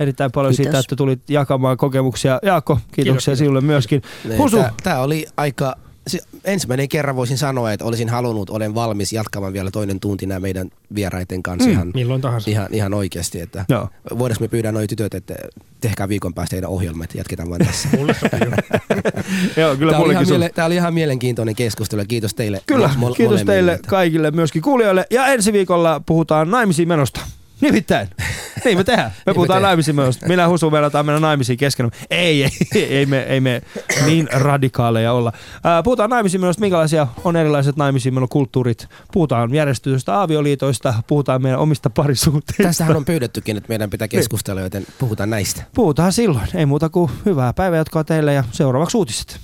erittäin paljon Kiitos. siitä, että tulit jakamaan kokemuksia. Jaakko, kiitoksia Kiitos, kiitos. sinulle myöskin. Husu, Tämä oli aika... Se, ensimmäinen kerran voisin sanoa, että olisin halunnut, olen valmis jatkamaan vielä toinen tunti nämä meidän vieraiden kanssa Mm. ihan, Milloin tahansa. ihan, ihan oikeasti. Että Joo. voidaanko me pyydä noin tytöt, että tehkää viikon päästä teidän ohjelmat, jatketaan vain tässä. Mulle. Joo, kyllä Tämä oli, ihan miele- tämä oli ihan mielenkiintoinen keskustelu ja kiitos teille. Kyllä, mo- kiitos molemmille, teille kaikille, myöskin kuulijoille. Ja ensi viikolla puhutaan naimisiin menosta. Nimittäin. Niin me tehdään. Me puhutaan tehdään. naimisiin menosta. Minä Husu meinataan mennä naimisiin keskenään. Ei, ei, ei, me, ei me niin radikaaleja olla. Ää, puhutaan naimisiin menosta, minkälaisia on erilaiset naimisiin kulttuurit. Puhutaan järjestetystä avioliitoista, puhutaan meidän omista parisuhteista. Tästähän on pyydettykin, että meidän pitää keskustella, joten puhutaan näistä. Puhutaan silloin. Ei muuta kuin hyvää päivänjatkoa teille ja seuraavaksi uutiset.